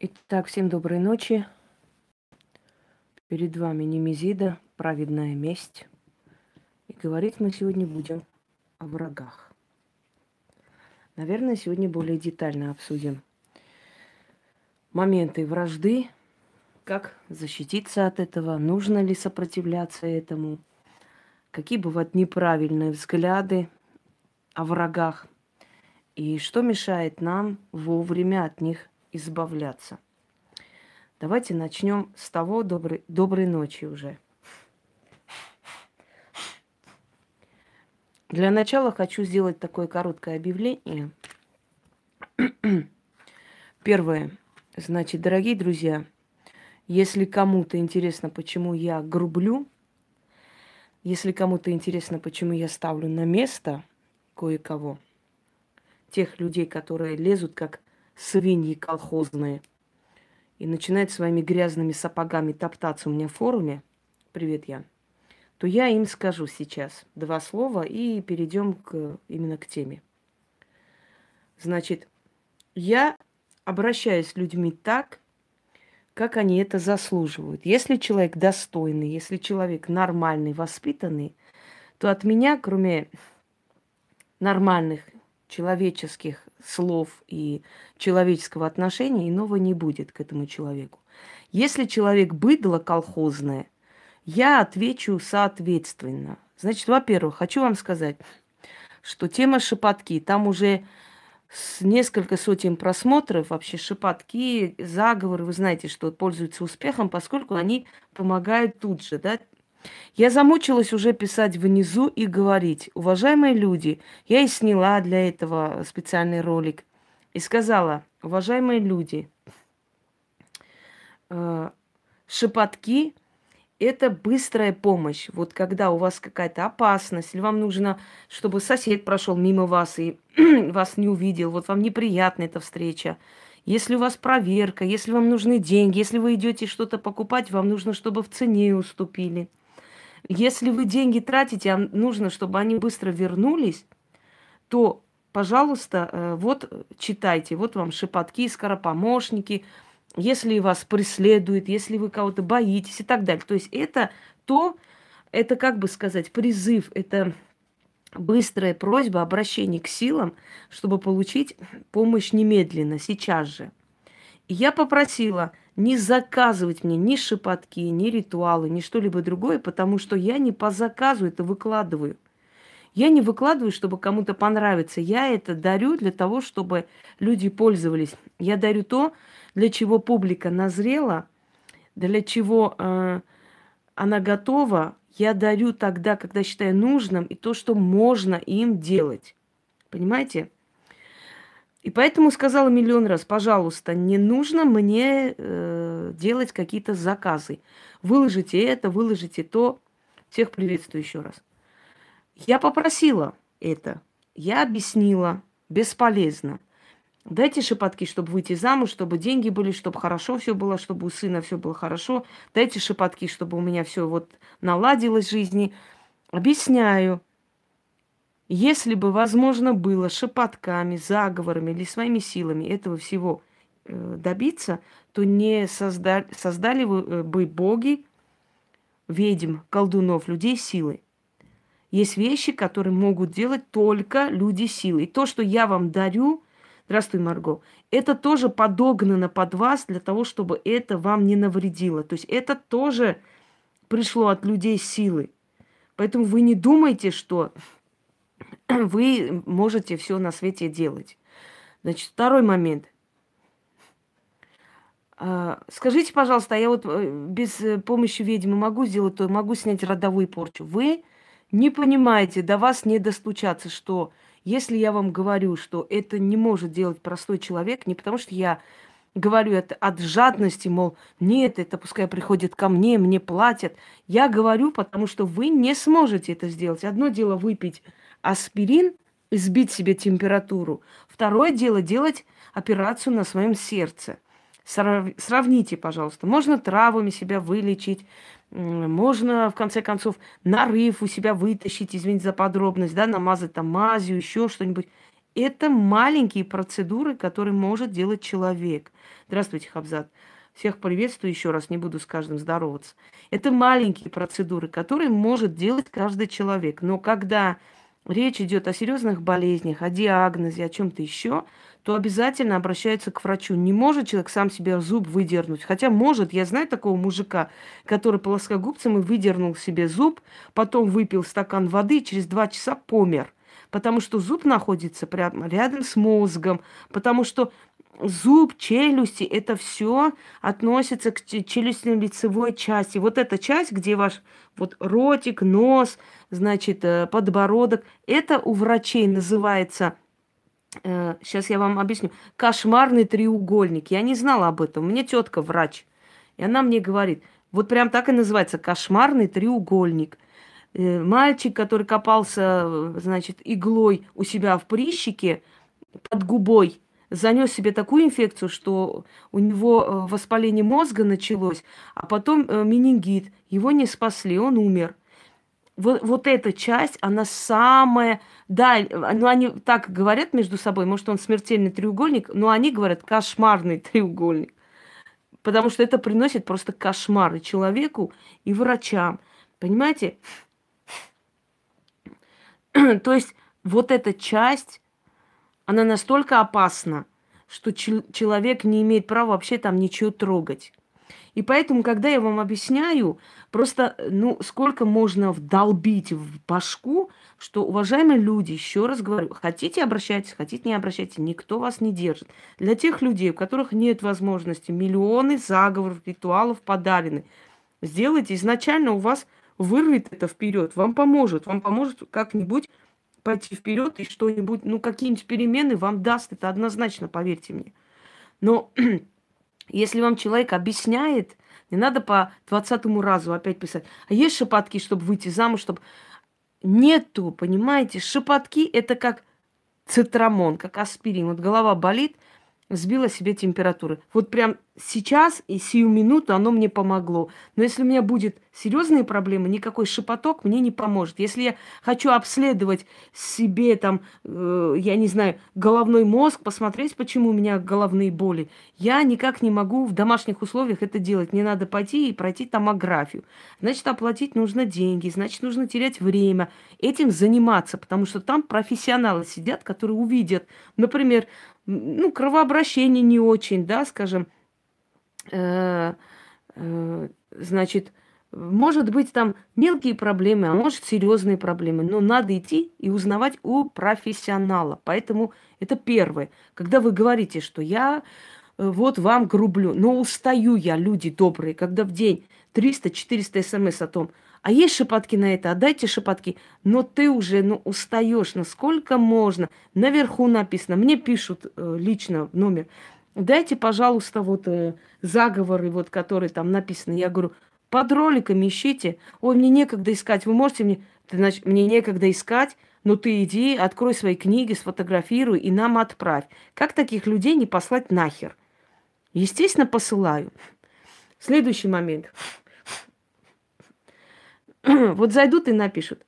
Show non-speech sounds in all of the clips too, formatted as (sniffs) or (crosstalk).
Итак, всем доброй ночи. Перед вами Немезида, праведная месть. И говорить мы сегодня будем о врагах. Наверное, сегодня более детально обсудим моменты вражды, как защититься от этого, нужно ли сопротивляться этому, какие бывают неправильные взгляды о врагах и что мешает нам вовремя от них избавляться. Давайте начнем с того доброй, доброй ночи уже. Для начала хочу сделать такое короткое объявление. (clears throat) Первое. Значит, дорогие друзья, если кому-то интересно, почему я грублю, если кому-то интересно, почему я ставлю на место кое-кого, тех людей, которые лезут как свиньи колхозные и начинают своими грязными сапогами топтаться у меня в форуме, привет, я, то я им скажу сейчас два слова и перейдем к, именно к теме. Значит, я обращаюсь с людьми так, как они это заслуживают. Если человек достойный, если человек нормальный, воспитанный, то от меня, кроме нормальных человеческих слов и человеческого отношения иного не будет к этому человеку. Если человек быдло колхозное, я отвечу соответственно. Значит, во-первых, хочу вам сказать, что тема шепотки, там уже с несколько сотен просмотров, вообще шепотки, заговоры, вы знаете, что пользуются успехом, поскольку они помогают тут же, да, я замучилась уже писать внизу и говорить, уважаемые люди, я и сняла для этого специальный ролик, и сказала, уважаемые люди, э, шепотки – это быстрая помощь. Вот когда у вас какая-то опасность, или вам нужно, чтобы сосед прошел мимо вас и (clears throat) вас не увидел, вот вам неприятна эта встреча, если у вас проверка, если вам нужны деньги, если вы идете что-то покупать, вам нужно, чтобы в цене уступили – если вы деньги тратите, а нужно, чтобы они быстро вернулись, то, пожалуйста, э, вот читайте. Вот вам шепотки, скоропомощники, если вас преследуют, если вы кого-то боитесь и так далее. То есть это то, это, как бы сказать, призыв, это быстрая просьба, обращение к силам, чтобы получить помощь немедленно, сейчас же. И я попросила не заказывать мне ни шепотки, ни ритуалы, ни что-либо другое, потому что я не по заказу это выкладываю. Я не выкладываю, чтобы кому-то понравиться. Я это дарю для того, чтобы люди пользовались. Я дарю то, для чего публика назрела, для чего э, она готова. Я дарю тогда, когда считаю нужным, и то, что можно им делать. Понимаете? И поэтому сказала миллион раз, пожалуйста, не нужно мне э, делать какие-то заказы. Выложите это, выложите то. Всех приветствую еще раз. Я попросила это. Я объяснила. Бесполезно. Дайте шепотки, чтобы выйти замуж, чтобы деньги были, чтобы хорошо все было, чтобы у сына все было хорошо. Дайте шепотки, чтобы у меня все вот наладилось в жизни. Объясняю. Если бы возможно было шепотками, заговорами или своими силами этого всего э, добиться, то не создали, создали э, бы боги, ведьм, колдунов, людей силы. Есть вещи, которые могут делать только люди силы. И то, что я вам дарю, здравствуй, Марго, это тоже подогнано под вас для того, чтобы это вам не навредило. То есть это тоже пришло от людей силы. Поэтому вы не думайте, что (clears throat) вы можете все на свете делать. Значит, второй момент. А, скажите, пожалуйста, я вот э, без э, помощи ведьмы могу сделать то, могу снять родовую порчу. Вы не понимаете, до вас не достучаться, что если я вам говорю, что это не может делать простой человек, не потому что я говорю это от жадности, мол, нет, это пускай приходит ко мне, мне платят. Я говорю, потому что вы не сможете это сделать. Одно дело выпить аспирин и сбить себе температуру. Второе дело делать операцию на своем сердце. Сравните, пожалуйста. Можно травами себя вылечить, можно, в конце концов, нарыв у себя вытащить, извините за подробность, да, намазать там мазью, еще что-нибудь. это маленькие процедуры, которые может делать человек. Здравствуйте, Хабзат. Всех приветствую еще раз, не буду с каждым здороваться. Это маленькие процедуры, которые может делать каждый человек. Но когда речь идет о серьезных болезнях, о диагнозе, о чем-то еще, то обязательно обращаются к врачу. Не может человек сам себе зуб выдернуть. Хотя может, я знаю такого мужика, который плоскогубцем и выдернул себе зуб, потом выпил стакан воды и через два часа помер. Потому что зуб находится прямо рядом с мозгом, потому что зуб, челюсти, это все относится к челюстно-лицевой части. Вот эта часть, где ваш вот ротик, нос, значит, э, подбородок, это у врачей называется, э, сейчас я вам объясню, кошмарный треугольник. Я не знала об этом. Меня тетка врач. И она мне говорит, вот прям так и называется, кошмарный треугольник. Э, мальчик, который копался, э, значит, иглой у себя в прищике под губой, занес себе такую инфекцию, что у него э, воспаление мозга началось, а потом э, менингит. Его не спасли, он умер. Вот, вот эта часть, она самая... Да, ну они так говорят между собой, может, он смертельный треугольник, но они говорят кошмарный треугольник. Потому что это приносит просто кошмары человеку и врачам. Понимаете? (sniffs) То есть вот эта часть она настолько опасна, что человек не имеет права вообще там ничего трогать. И поэтому, когда я вам объясняю, просто, ну, сколько можно вдолбить в башку, что, уважаемые люди, еще раз говорю, хотите обращайтесь, хотите не обращайтесь, никто вас не держит. Для тех людей, у которых нет возможности, миллионы заговоров, ритуалов подарены, сделайте изначально у вас вырвет это вперед, вам поможет, вам поможет как-нибудь пойти вперед и что-нибудь, ну, какие-нибудь перемены вам даст, это однозначно, поверьте мне. Но (clears throat) если вам человек объясняет, не надо по двадцатому разу опять писать. А есть шепотки, чтобы выйти замуж, чтобы... Нету, понимаете? Шепотки – это как цитрамон, как аспирин. Вот голова болит – сбила себе температуры. Вот прям сейчас и сию минуту оно мне помогло. Но если у меня будет серьезные проблемы, никакой шепоток мне не поможет. Если я хочу обследовать себе там, э, я не знаю, головной мозг, посмотреть, почему у меня головные боли, я никак не могу в домашних условиях это делать. Мне надо пойти и пройти томографию. Значит, оплатить нужно деньги, значит, нужно терять время, этим заниматься, потому что там профессионалы сидят, которые увидят, например, ну, кровообращение не очень, да, скажем, э, э, значит, может быть там мелкие проблемы, а может серьезные проблемы, но надо идти и узнавать у профессионала. Поэтому это первое. Когда вы говорите, что я э, вот вам грублю, но устаю я, люди добрые, когда в день 300-400 смс о том, а есть шепотки на это, отдайте шепотки. Но ты уже ну, устаешь, насколько можно. Наверху написано, мне пишут э, лично в номер, дайте, пожалуйста, вот э, заговоры, вот, которые там написаны. Я говорю, под роликами ищите. Ой, мне некогда искать. Вы можете мне... Ты, значит, мне некогда искать, но ты иди, открой свои книги, сфотографируй и нам отправь. Как таких людей не послать нахер? Естественно, посылаю. Следующий момент. (clears throat) вот зайдут и напишут.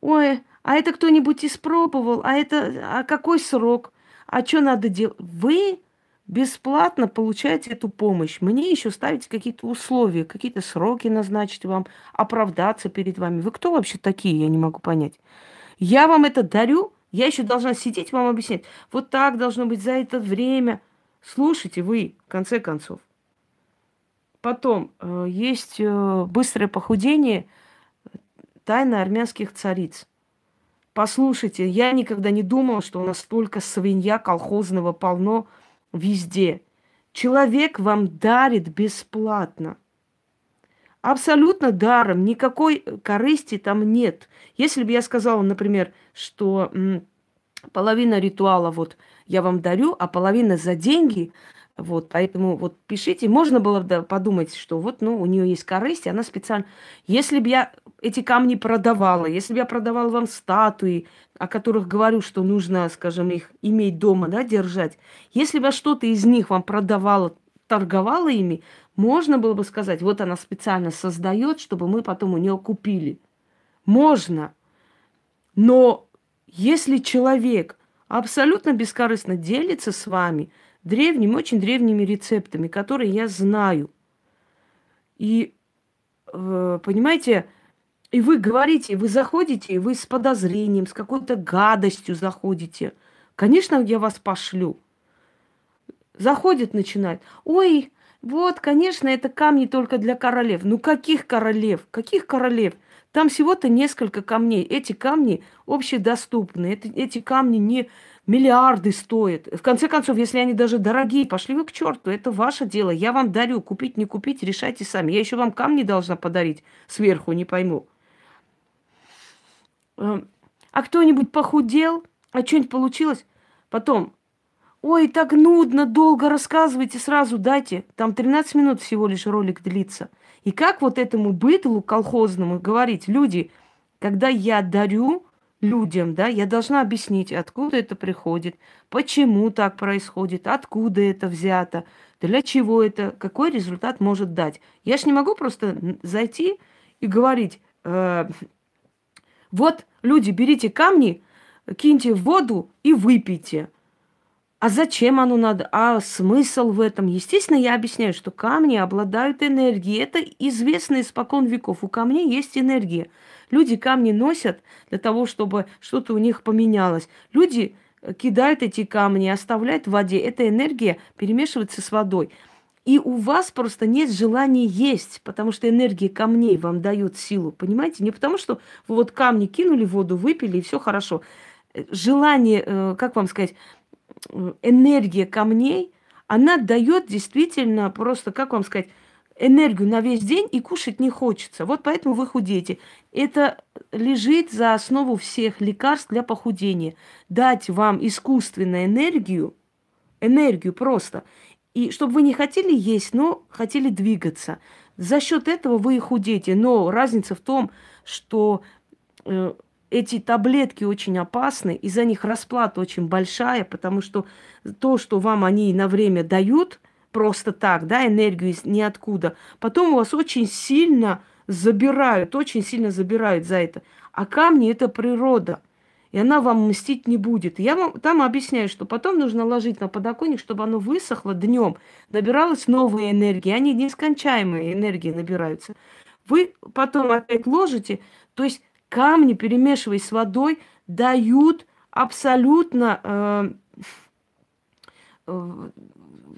Ой, а это кто-нибудь испробовал? А это, а какой срок? А что надо делать? Вы бесплатно получаете эту помощь. Мне еще ставить какие-то условия, какие-то сроки назначить вам, оправдаться перед вами. Вы кто вообще такие, я не могу понять. Я вам это дарю, я еще должна сидеть вам объяснять. Вот так должно быть за это время. Слушайте вы, в конце концов. Потом э, есть э, быстрое похудение тайны армянских цариц. Послушайте, я никогда не думала, что у нас столько свинья колхозного полно везде. Человек вам дарит бесплатно. Абсолютно даром, никакой корысти там нет. Если бы я сказала, например, что половина ритуала вот я вам дарю, а половина за деньги, вот, поэтому вот пишите. Можно было бы подумать, что вот, ну, у нее есть корысть, и она специально... Если бы я эти камни продавала, если бы я продавала вам статуи, о которых говорю, что нужно, скажем, их иметь дома, да, держать, если бы я что-то из них вам продавала, торговала ими, можно было бы сказать, вот она специально создает, чтобы мы потом у нее купили. Можно. Но если человек абсолютно бескорыстно делится с вами древними, очень древними рецептами, которые я знаю. И, э, понимаете, и вы говорите, вы заходите, и вы с подозрением, с какой-то гадостью заходите. Конечно, я вас пошлю. Заходит, начинает. Ой, вот, конечно, это камни только для королев. Ну каких королев? Каких королев? Там всего-то несколько камней. Эти камни общедоступны. Это, эти камни не миллиарды стоят. В конце концов, если они даже дорогие, пошли вы к черту. Это ваше дело. Я вам дарю. Купить, не купить, решайте сами. Я еще вам камни должна подарить сверху, не пойму. Эм, а кто-нибудь похудел? А что-нибудь получилось? Потом, ой, так нудно, долго рассказывайте, сразу дайте. Там 13 минут всего лишь ролик длится. И как вот этому бытлу колхозному говорить, люди, когда я дарю людям, да, я должна объяснить, откуда это приходит, почему так происходит, откуда это взято, для чего это, какой результат может дать. Я ж не могу просто зайти и говорить, э, вот, люди, берите камни, киньте в воду и выпейте. А зачем оно надо? А смысл в этом? Естественно, я объясняю, что камни обладают энергией. Это известно испокон веков. У камней есть энергия. Люди камни носят для того, чтобы что-то у них поменялось. Люди кидают эти камни, оставляют в воде. Эта энергия перемешивается с водой. И у вас просто нет желания есть, потому что энергия камней вам дает силу, понимаете? Не потому что вы вот камни кинули в воду, выпили, и все хорошо. Э, желание, э, как вам сказать, э, энергия камней, она дает действительно просто, как вам сказать, энергию на весь день и кушать не хочется. Вот поэтому вы худеете. Это лежит за основу всех лекарств для похудения. Дать вам искусственную энергию, энергию просто – и чтобы вы не хотели есть, но хотели двигаться. За счет этого вы и худеете. Но разница в том, что э, эти таблетки очень опасны, и за них расплата очень большая, потому что то, что вам они на время дают, просто так, да, энергию из ниоткуда, потом у вас очень сильно забирают, очень сильно забирают за это. А камни – это природа и она вам мстить не будет. Я вам там объясняю, что потом нужно ложить на подоконник, чтобы оно высохло днем, набиралась новая энергия, они нескончаемые энергии набираются. Вы потом опять ложите, то есть камни, перемешиваясь с водой, дают абсолютно, э, э,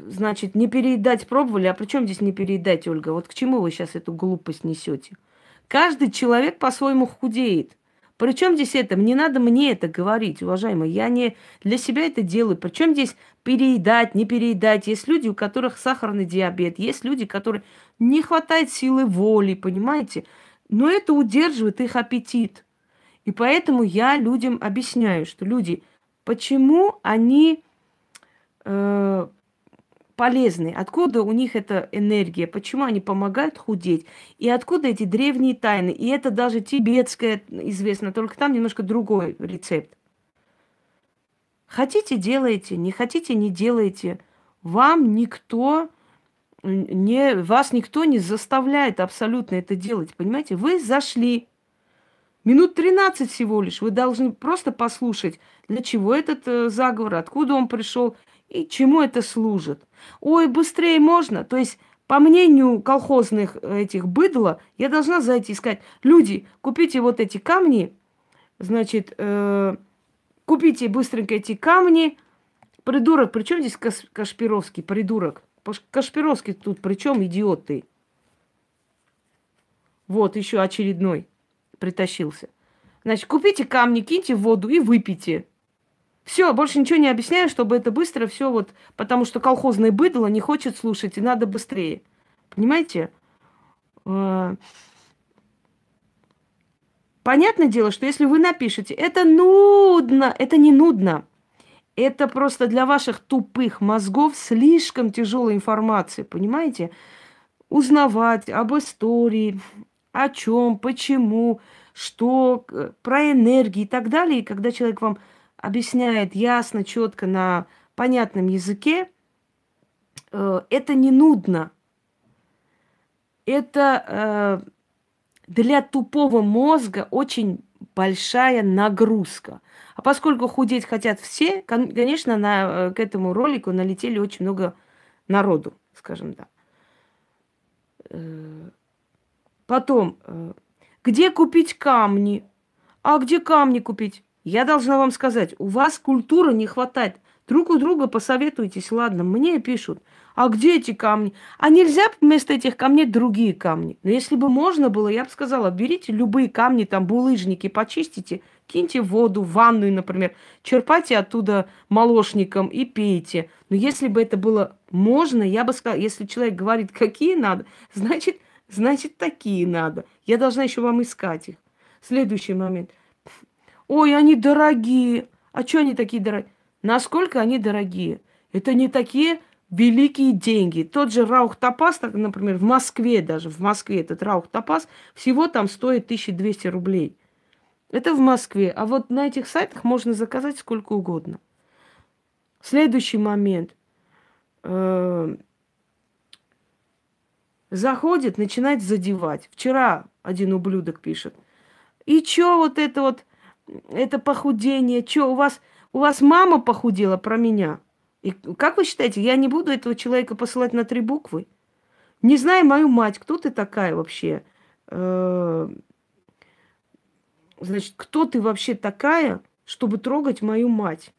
значит, не переедать пробовали. А при чем здесь не переедать, Ольга? Вот к чему вы сейчас эту глупость несете? Каждый человек по-своему худеет. Причем здесь это? Не надо мне это говорить, уважаемые. Я не для себя это делаю. Причем здесь переедать, не переедать. Есть люди, у которых сахарный диабет. Есть люди, которые не хватает силы воли, понимаете? Но это удерживает их аппетит. И поэтому я людям объясняю, что люди, почему они э, полезны, откуда у них эта энергия, почему они помогают худеть, и откуда эти древние тайны. И это даже тибетское известно, только там немножко другой рецепт. Хотите, делайте, не хотите, не делайте. Вам никто не, вас никто не заставляет абсолютно это делать, понимаете? Вы зашли, минут 13 всего лишь, вы должны просто послушать, для чего этот э, заговор, откуда он пришел и чему это служит. Ой, быстрее можно. То есть, по мнению колхозных этих быдла, я должна зайти и сказать, люди, купите вот эти камни, значит, э, купите быстренько эти камни. Придурок, при чем здесь Кашпировский, придурок? Кашпировский тут при чем идиот ты? Вот, еще очередной притащился. Значит, купите камни, киньте в воду и выпейте. Все, больше ничего не объясняю, чтобы это быстро все вот, потому что колхозное быдло не хочет слушать, и надо быстрее. Понимаете? Э, понятное дело, что если вы напишете, это нудно, это не нудно. Это просто для ваших тупых мозгов слишком тяжелая информация, понимаете? Узнавать об истории, о чем, почему, что, про энергии и так далее. И когда человек вам объясняет ясно, четко на понятном языке, э, это не нудно. Это э, для тупого мозга очень большая нагрузка. А поскольку худеть хотят все, конечно, на, э, к этому ролику налетели очень много народу, скажем так. Потом, где купить камни? А где камни купить? Я должна вам сказать, у вас культуры не хватает. Друг у друга посоветуйтесь, ладно, мне пишут. А где эти камни? А нельзя вместо этих камней другие камни? Но если бы можно было, я бы сказала, берите любые камни, там булыжники, почистите, киньте воду, ванную, например, черпайте оттуда молочником и пейте. Но если бы это было можно, я бы сказала, если человек говорит, какие надо, значит, значит, такие надо. Я должна еще вам искать их. Следующий момент. Ой, они дорогие. А что они такие дорогие? Насколько они дорогие? Это не такие великие деньги. Тот же Раух Топас, например, в Москве даже, в Москве этот Раух Топас, всего там стоит 1200 рублей. Это в Москве. А вот на этих сайтах можно заказать сколько угодно. Следующий момент. Э, заходит, начинает задевать. Вчера один ублюдок пишет. И чё вот это вот, это похудение, чё у вас, у вас мама похудела про меня? И как вы считаете, я не буду этого человека посылать на три буквы? Не знаю мою мать, кто ты такая вообще? Э, значит, кто ты вообще такая, чтобы трогать мою мать?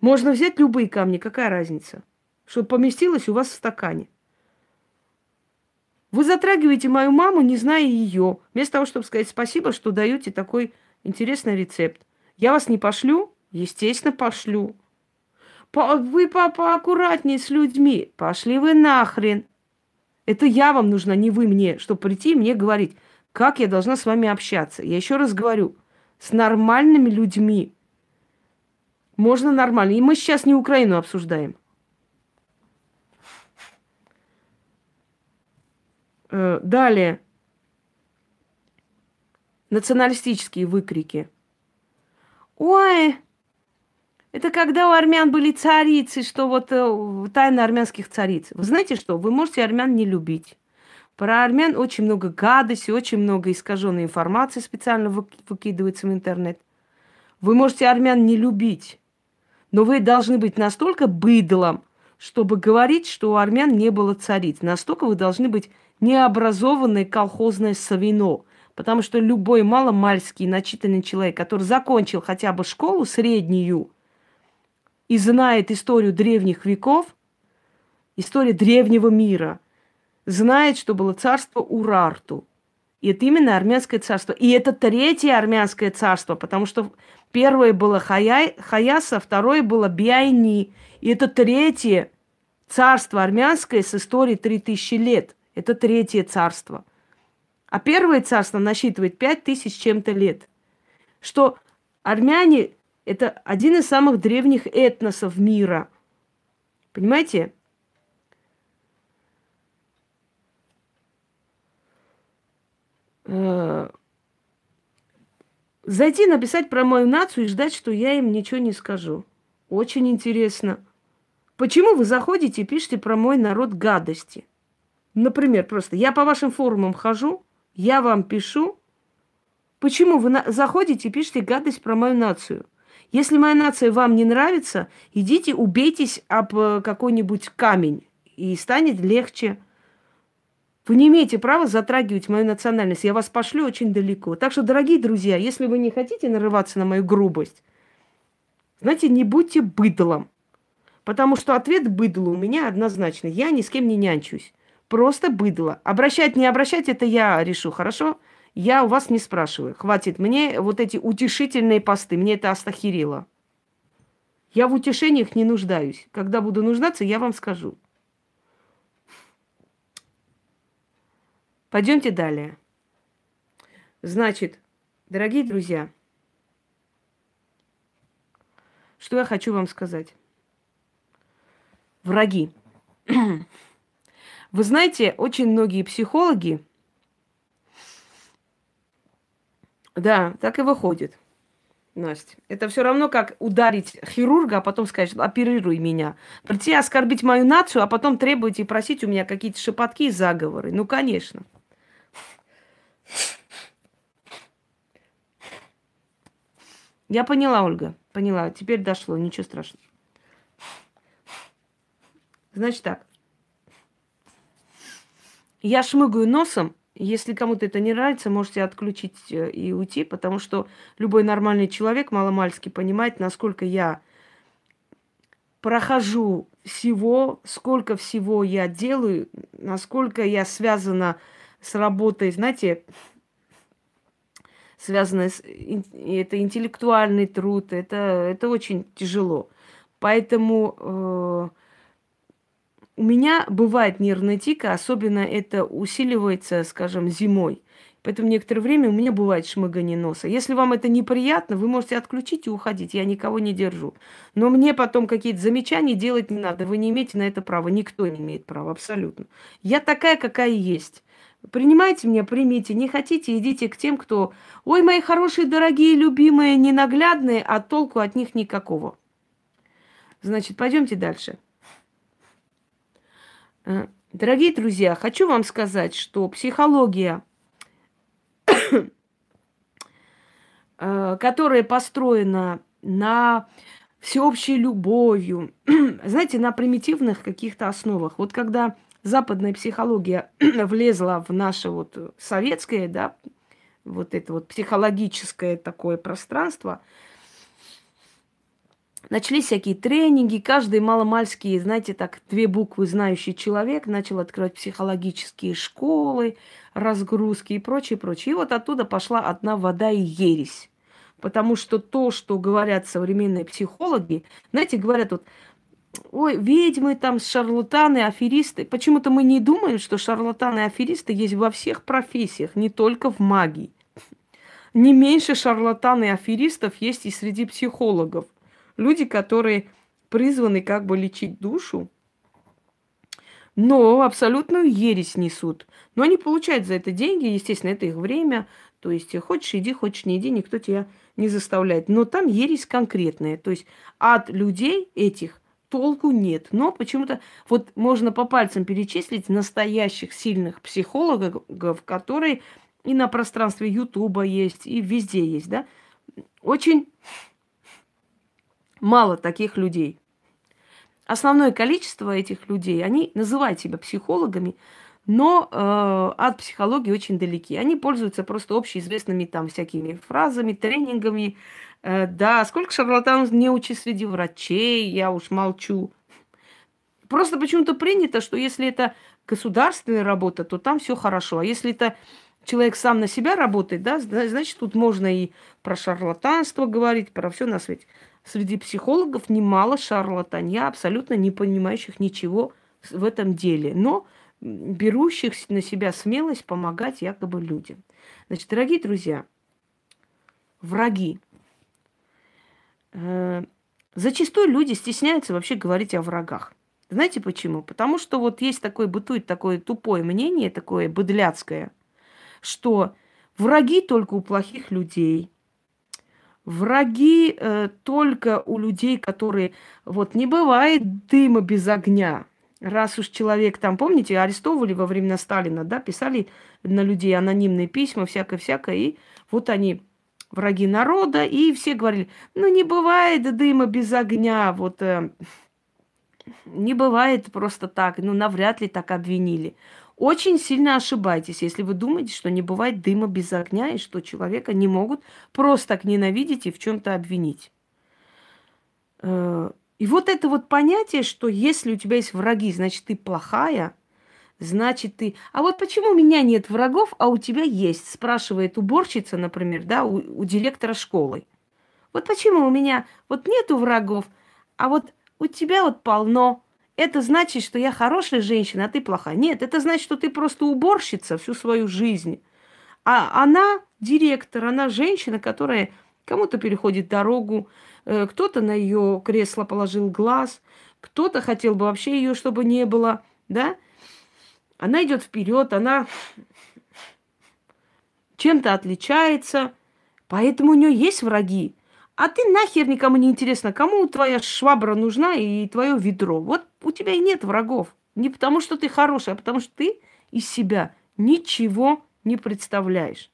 Можно взять любые камни, какая разница? Чтобы поместилось у вас в стакане. Вы затрагиваете мою маму, не зная ее, вместо того, чтобы сказать спасибо, что даете такой интересный рецепт. Я вас не пошлю? Естественно, пошлю. Вы папа аккуратнее с людьми. Пошли вы нахрен. Это я вам нужна, не вы мне, чтобы прийти и мне говорить, как я должна с вами общаться. Я еще раз говорю, с нормальными людьми. Можно нормально. И мы сейчас не Украину обсуждаем. Э, далее. Националистические выкрики. Ой, это когда у армян были царицы, что вот э, тайна армянских цариц. Вы знаете что? Вы можете армян не любить. Про армян очень много гадости, очень много искаженной информации специально выкидывается в интернет. Вы можете армян не любить, но вы должны быть настолько быдлом, чтобы говорить, что у армян не было цариц. Настолько вы должны быть необразованное колхозное совино. Потому что любой маломальский начитанный человек, который закончил хотя бы школу среднюю, и знает историю древних веков, историю древнего мира, знает, что было царство Урарту. И это именно армянское царство. И это третье армянское царство, потому что первое было Хая, Хаяса, второе было Биайни. И это третье царство армянское с историей 3000 лет. Это третье царство. А первое царство насчитывает 5000 чем-то лет. Что армяне это один из самых древних этносов мира. Понимаете? Э, зайти написать про мою нацию и ждать, что я им ничего не скажу. Очень интересно. Почему вы заходите и пишете про мой народ гадости? Например, просто я по вашим форумам хожу, я вам пишу. Почему вы заходите и пишете гадость про мою нацию? Если моя нация вам не нравится, идите убейтесь об э, какой-нибудь камень, и станет легче. Вы не имеете права затрагивать мою национальность. Я вас пошлю очень далеко. Так что, дорогие друзья, если вы не хотите нарываться на мою грубость, знаете, не будьте быдлом. Потому что ответ быдлу у меня однозначно. Я ни с кем не нянчусь. Просто быдло. Обращать, не обращать, это я решу, хорошо? Я у вас не спрашиваю. Хватит. Мне вот эти утешительные посты, мне это астахирило. Я в утешениях не нуждаюсь. Когда буду нуждаться, я вам скажу. Пойдемте далее. Значит, дорогие друзья, что я хочу вам сказать. Враги. (clears throat) Вы знаете, очень многие психологи Да, так и выходит. Настя. Это все равно, как ударить хирурга, а потом сказать, оперируй меня. Прийти оскорбить мою нацию, а потом требовать и просить у меня какие-то шепотки и заговоры. Ну, конечно. Я поняла, Ольга, поняла. Теперь дошло, ничего страшного. Значит так. Я шмыгаю носом. Если кому-то это не нравится, можете отключить э, и уйти, потому что любой нормальный человек маломальски понимает, насколько я прохожу всего, сколько всего я делаю, насколько я связана с работой, знаете, связанная с... Это интеллектуальный труд, это, это очень тяжело. Поэтому э, у меня бывает нервная тика, особенно это усиливается, скажем, зимой. Поэтому некоторое время у меня бывает шмыгание носа. Если вам это неприятно, вы можете отключить и уходить. Я никого не держу. Но мне потом какие-то замечания делать не надо. Вы не имеете на это права. Никто не имеет права, абсолютно. Я такая, какая есть. Принимайте меня, примите. Не хотите, идите к тем, кто... Ой, мои хорошие, дорогие, любимые, ненаглядные, а толку от них никакого. Значит, пойдемте дальше. Дорогие друзья, хочу вам сказать, что психология, (coughs) э, которая построена на всеобщей любовью, (coughs) знаете, на примитивных каких-то основах. Вот когда западная психология (coughs) влезла в наше вот советское, да, вот это вот психологическое такое пространство – Начались всякие тренинги, каждый маломальский, знаете, так, две буквы знающий человек начал открывать психологические школы, разгрузки и прочее, прочее. И вот оттуда пошла одна вода и ересь. Потому что то, что говорят современные психологи, знаете, говорят вот, ой, ведьмы там, шарлатаны, аферисты. Почему-то мы не думаем, что шарлатаны и аферисты есть во всех профессиях, не только в магии. Не меньше шарлатан и аферистов есть и среди психологов – люди, которые призваны как бы лечить душу, но абсолютную ересь несут. Но они получают за это деньги, естественно, это их время. То есть хочешь иди, хочешь не иди, никто тебя не заставляет. Но там ересь конкретная. То есть от людей этих толку нет. Но почему-то вот можно по пальцам перечислить настоящих сильных психологов, которые и на пространстве Ютуба есть, и везде есть, да. Очень мало таких людей. Основное количество этих людей, они называют себя психологами, но э, от психологии очень далеки. Они пользуются просто общеизвестными там всякими фразами, тренингами. Э, да, сколько шарлатанов не учи среди врачей, я уж молчу. Просто почему-то принято, что если это государственная работа, то там все хорошо. А если это человек сам на себя работает, да, значит, тут можно и про шарлатанство говорить, про все на свете среди психологов немало шарлатанья, абсолютно не понимающих ничего в этом деле, но берущих на себя смелость помогать якобы людям. Значит, дорогие друзья, враги. Э, зачастую люди стесняются вообще говорить о врагах. Знаете почему? Потому что вот есть такое, бытует такое тупое мнение, такое быдляцкое, что враги только у плохих людей – Враги э, только у людей, которые... Вот не бывает дыма без огня. Раз уж человек там, помните, арестовывали во времена Сталина, да, писали на людей анонимные письма, всякое-всякое, и вот они враги народа, и все говорили, ну не бывает дыма без огня, вот э, не бывает просто так, ну навряд ли так обвинили. Очень сильно ошибаетесь, если вы думаете, что не бывает дыма без огня, и что человека не могут просто так ненавидеть и в чем-то обвинить. Э, и вот это вот понятие, что если у тебя есть враги, значит, ты плохая, значит, ты... А вот почему у меня нет врагов, а у тебя есть? Спрашивает уборщица, например, да, у, у директора школы. Вот почему у меня вот нету врагов, а вот у тебя вот полно это значит, что я хорошая женщина, а ты плохая. Нет, это значит, что ты просто уборщица всю свою жизнь. А она директор, она женщина, которая кому-то переходит дорогу, э, кто-то на ее кресло положил глаз, кто-то хотел бы вообще ее, чтобы не было, да? Она идет вперед, она чем-то отличается, поэтому у нее есть враги. А ты нахер никому не интересно, кому твоя швабра нужна и твое ведро. Вот у тебя и нет врагов. Не потому, что ты хороший, а потому, что ты из себя ничего не представляешь.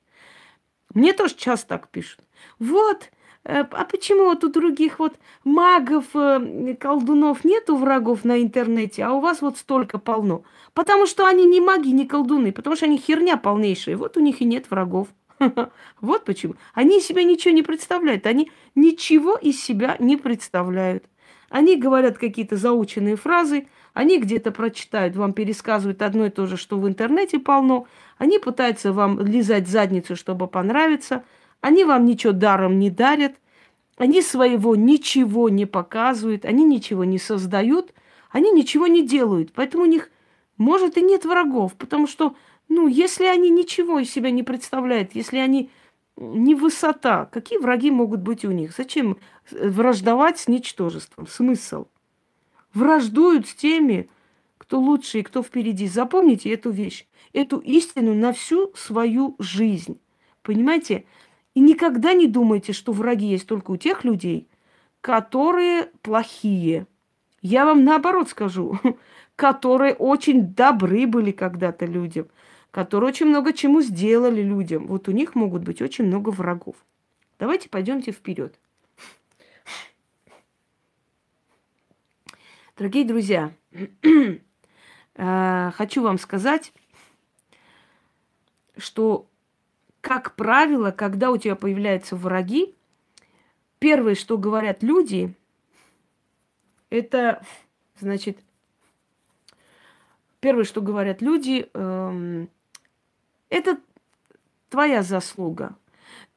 Мне тоже часто так пишут. Вот, э, а почему вот у других вот магов, э, колдунов нету врагов на интернете, а у вас вот столько полно? Потому что они не маги, не колдуны, потому что они херня полнейшая. Вот у них и нет врагов. (laughs) Вот почему. Они из себя ничего не представляют. Они ничего из себя не представляют. Они говорят какие-то заученные фразы, они где-то прочитают, вам пересказывают одно и то же, что в интернете полно. Они пытаются вам лизать задницу, чтобы понравиться. Они вам ничего даром не дарят. Они своего ничего не показывают, они ничего не создают, они ничего не делают. Поэтому у них, может, и нет врагов, потому что, ну, если они ничего из себя не представляют, если они не высота, какие враги могут быть у них? Зачем враждовать с ничтожеством? Смысл? Враждуют с теми, кто лучше и кто впереди. Запомните эту вещь, эту истину на всю свою жизнь. Понимаете? И никогда не думайте, что враги есть только у тех людей, которые плохие. Я вам наоборот скажу, (laughs) которые очень добры были когда-то людям, которые очень много чему сделали людям. Вот у них могут быть очень много врагов. Давайте пойдемте вперед. Дорогие друзья, (clears throat) э, хочу вам сказать, что как правило, когда у тебя появляются враги, первое, что говорят люди, это, значит, первое, что говорят люди, эм, это твоя заслуга.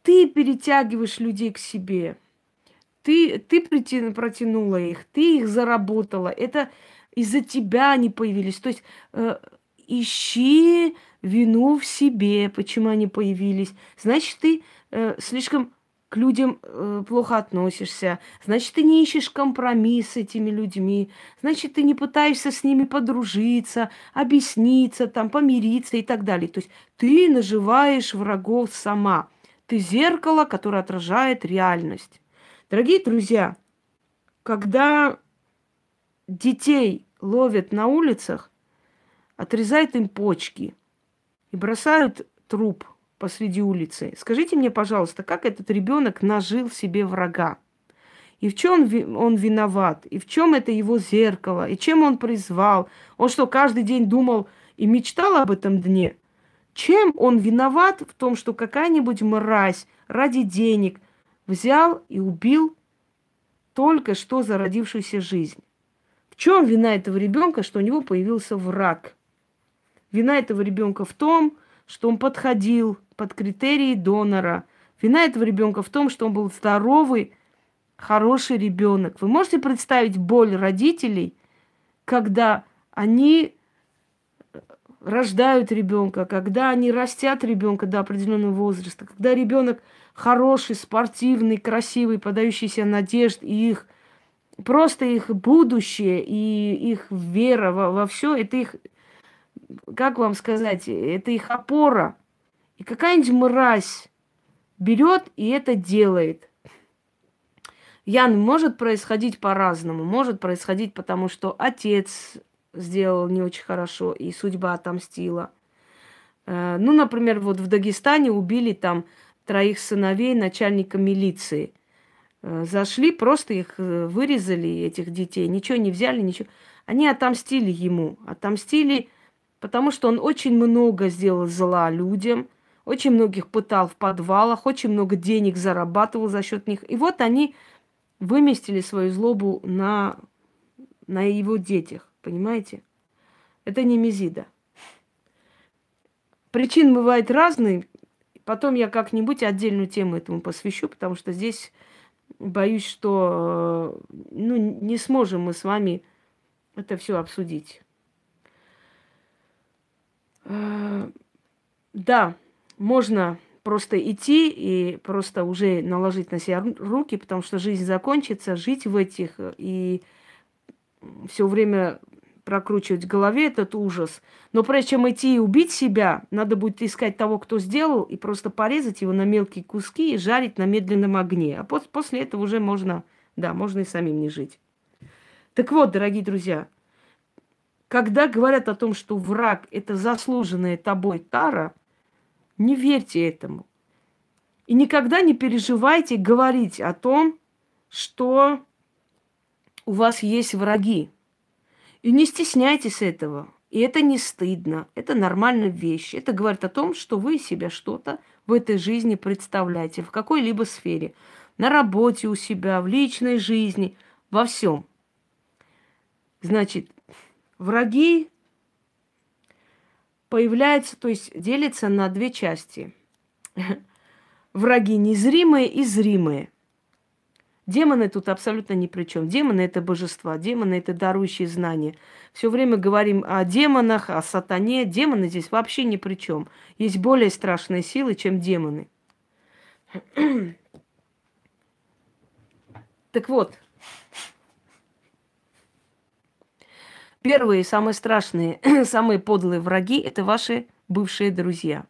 Ты перетягиваешь людей к себе. Ты, ты протянула их, ты их заработала. Это из-за тебя они появились. То есть э, ищи вину в себе, почему они появились. Значит, ты э, слишком к людям э, плохо относишься, значит, ты не ищешь компромисс с этими людьми, значит, ты не пытаешься с ними подружиться, объясниться, там, помириться и так далее. То есть ты наживаешь врагов сама. Ты зеркало, которое отражает реальность. Дорогие друзья, когда детей ловят на улицах, отрезают им почки и бросают труп посреди улицы. Скажите мне, пожалуйста, как этот ребенок нажил себе врага? И в чем он виноват? И в чем это его зеркало? И чем он призвал? Он что, каждый день думал и мечтал об этом дне? Чем он виноват в том, что какая-нибудь мразь ради денег взял и убил только что зародившуюся жизнь? В чем вина этого ребенка, что у него появился враг? Вина этого ребенка в том, что он подходил под критерии донора. Вина этого ребенка в том, что он был здоровый, хороший ребенок. Вы можете представить боль родителей, когда они рождают ребенка, когда они растят ребенка до определенного возраста, когда ребенок хороший, спортивный, красивый, подающийся надежд, и их просто их будущее и их вера во, во все, это их как вам сказать, это их опора. И какая-нибудь мразь берет и это делает. Ян, может происходить по-разному. Может происходить потому, что отец сделал не очень хорошо, и судьба отомстила. Э, ну, например, вот в Дагестане убили там троих сыновей начальника милиции. Э, зашли, просто их э, вырезали, этих детей, ничего не взяли, ничего. Они отомстили ему, отомстили потому что он очень много сделал зла людям, очень многих пытал в подвалах, очень много денег зарабатывал за счет них. И вот они выместили свою злобу на, на его детях, понимаете? Это не мезида. Причин бывает разные. Потом я как-нибудь отдельную тему этому посвящу, потому что здесь боюсь, что ну, не сможем мы с вами это все обсудить. Э, да, можно просто идти и просто уже наложить на себя руки, потому что жизнь закончится, жить в этих и все время прокручивать в голове этот ужас. Но прежде чем идти и убить себя, надо будет искать того, кто сделал, и просто порезать его на мелкие куски и жарить на медленном огне. А после этого уже можно, да, можно и самим не жить. Так вот, дорогие друзья, когда говорят о том, что враг – это заслуженная тобой тара, не верьте этому. И никогда не переживайте говорить о том, что у вас есть враги. И не стесняйтесь этого. И это не стыдно, это нормальная вещь. Это говорит о том, что вы себя что-то в этой жизни представляете, в какой-либо сфере. На работе у себя, в личной жизни, во всем. Значит, враги появляются, то есть делятся на две части. (laughs) Враги незримые и зримые – Демоны тут абсолютно ни при чем. Демоны это божества, демоны это дарующие знания. Все время говорим о демонах, о сатане. Демоны здесь вообще ни при чем. Есть более страшные силы, чем демоны. (clears throat) так вот, первые, самые страшные, (clears throat) самые подлые враги – это ваши бывшие друзья.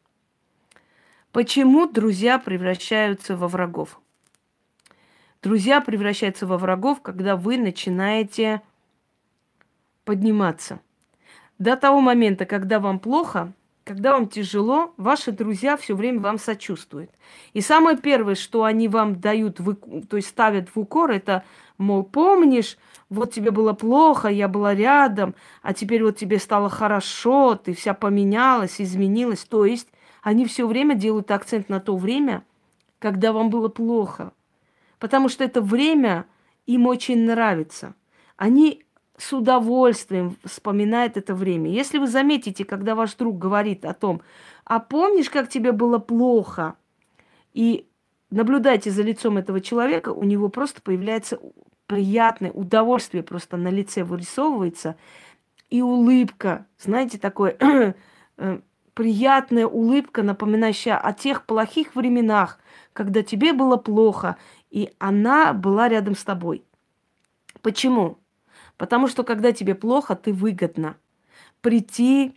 Почему друзья превращаются во врагов? Друзья превращаются во врагов, когда вы начинаете подниматься. До того момента, когда вам плохо, когда вам тяжело, ваши друзья все время вам сочувствуют. И самое первое, что они вам дают, то есть ставят в укор, это, мол, помнишь, вот тебе было плохо, я была рядом, а теперь вот тебе стало хорошо, ты вся поменялась, изменилась. То есть они все время делают акцент на то время, когда вам было плохо потому что это время им очень нравится. Они с удовольствием вспоминают это время. Если вы заметите, когда ваш друг говорит о том, а помнишь, как тебе было плохо, и наблюдайте за лицом этого человека, у него просто появляется приятное удовольствие, просто на лице вырисовывается, и улыбка, знаете, такое (clears throat) э, приятная улыбка, напоминающая о тех плохих временах, когда тебе было плохо, и она была рядом с тобой. Почему? Потому что когда тебе плохо, ты выгодно прийти,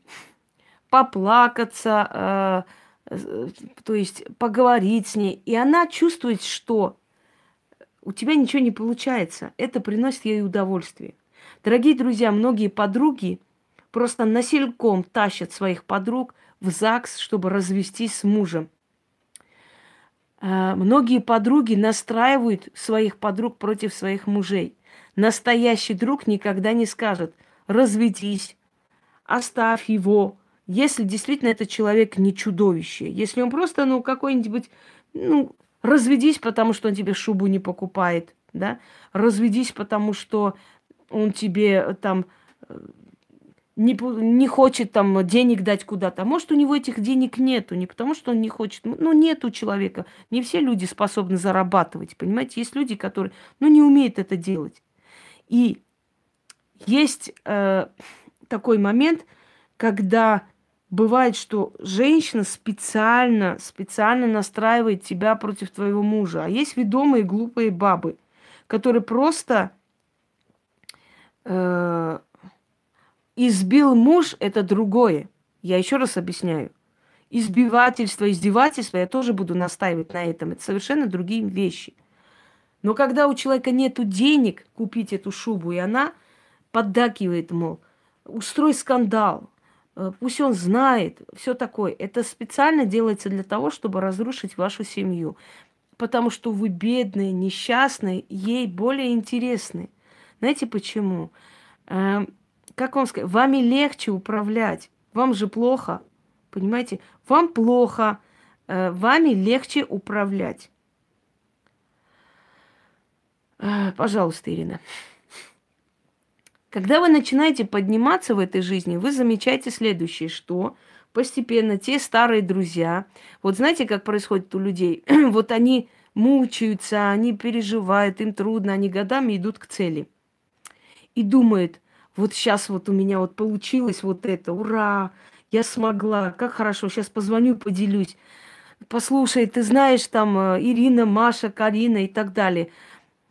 поплакаться, э, то есть поговорить с ней. И она чувствует, что у тебя ничего не получается. Это приносит ей удовольствие. Дорогие друзья, многие подруги просто насильком тащат своих подруг в ЗАГС, чтобы развестись с мужем. А, многие подруги настраивают своих подруг против своих мужей. Настоящий друг никогда не скажет «разведись», «оставь его», если действительно этот человек не чудовище. Если он просто, ну, какой-нибудь, ну, разведись, потому что он тебе шубу не покупает, да, разведись, потому что он тебе там не, не хочет там денег дать куда-то. А может, у него этих денег нету, не потому что он не хочет. Ну, нет у человека. Не все люди способны зарабатывать, понимаете? Есть люди, которые, ну, не умеют это делать. И есть э, такой момент, когда бывает, что женщина специально, специально настраивает тебя против твоего мужа. А есть ведомые глупые бабы, которые просто э, Избил муж – это другое. Я еще раз объясняю. Избивательство, издевательство, я тоже буду настаивать на этом. Это совершенно другие вещи. Но когда у человека нет денег купить эту шубу, и она поддакивает, мол, устрой скандал, э, пусть он знает, все такое. Это специально делается для того, чтобы разрушить вашу семью. Потому что вы бедные, несчастные, ей более интересны. Знаете почему? Как вам сказать, вами легче управлять. Вам же плохо, понимаете? Вам плохо, э, вами легче управлять. Э, пожалуйста, Ирина. Когда вы начинаете подниматься в этой жизни, вы замечаете следующее, что постепенно те старые друзья, вот знаете, как происходит у людей, (clears throat) вот они мучаются, они переживают, им трудно, они годами идут к цели. И думают, вот сейчас вот у меня вот получилось вот это, ура, я смогла, как хорошо, сейчас позвоню, поделюсь. Послушай, ты знаешь, там э, Ирина, Маша, Карина и так далее.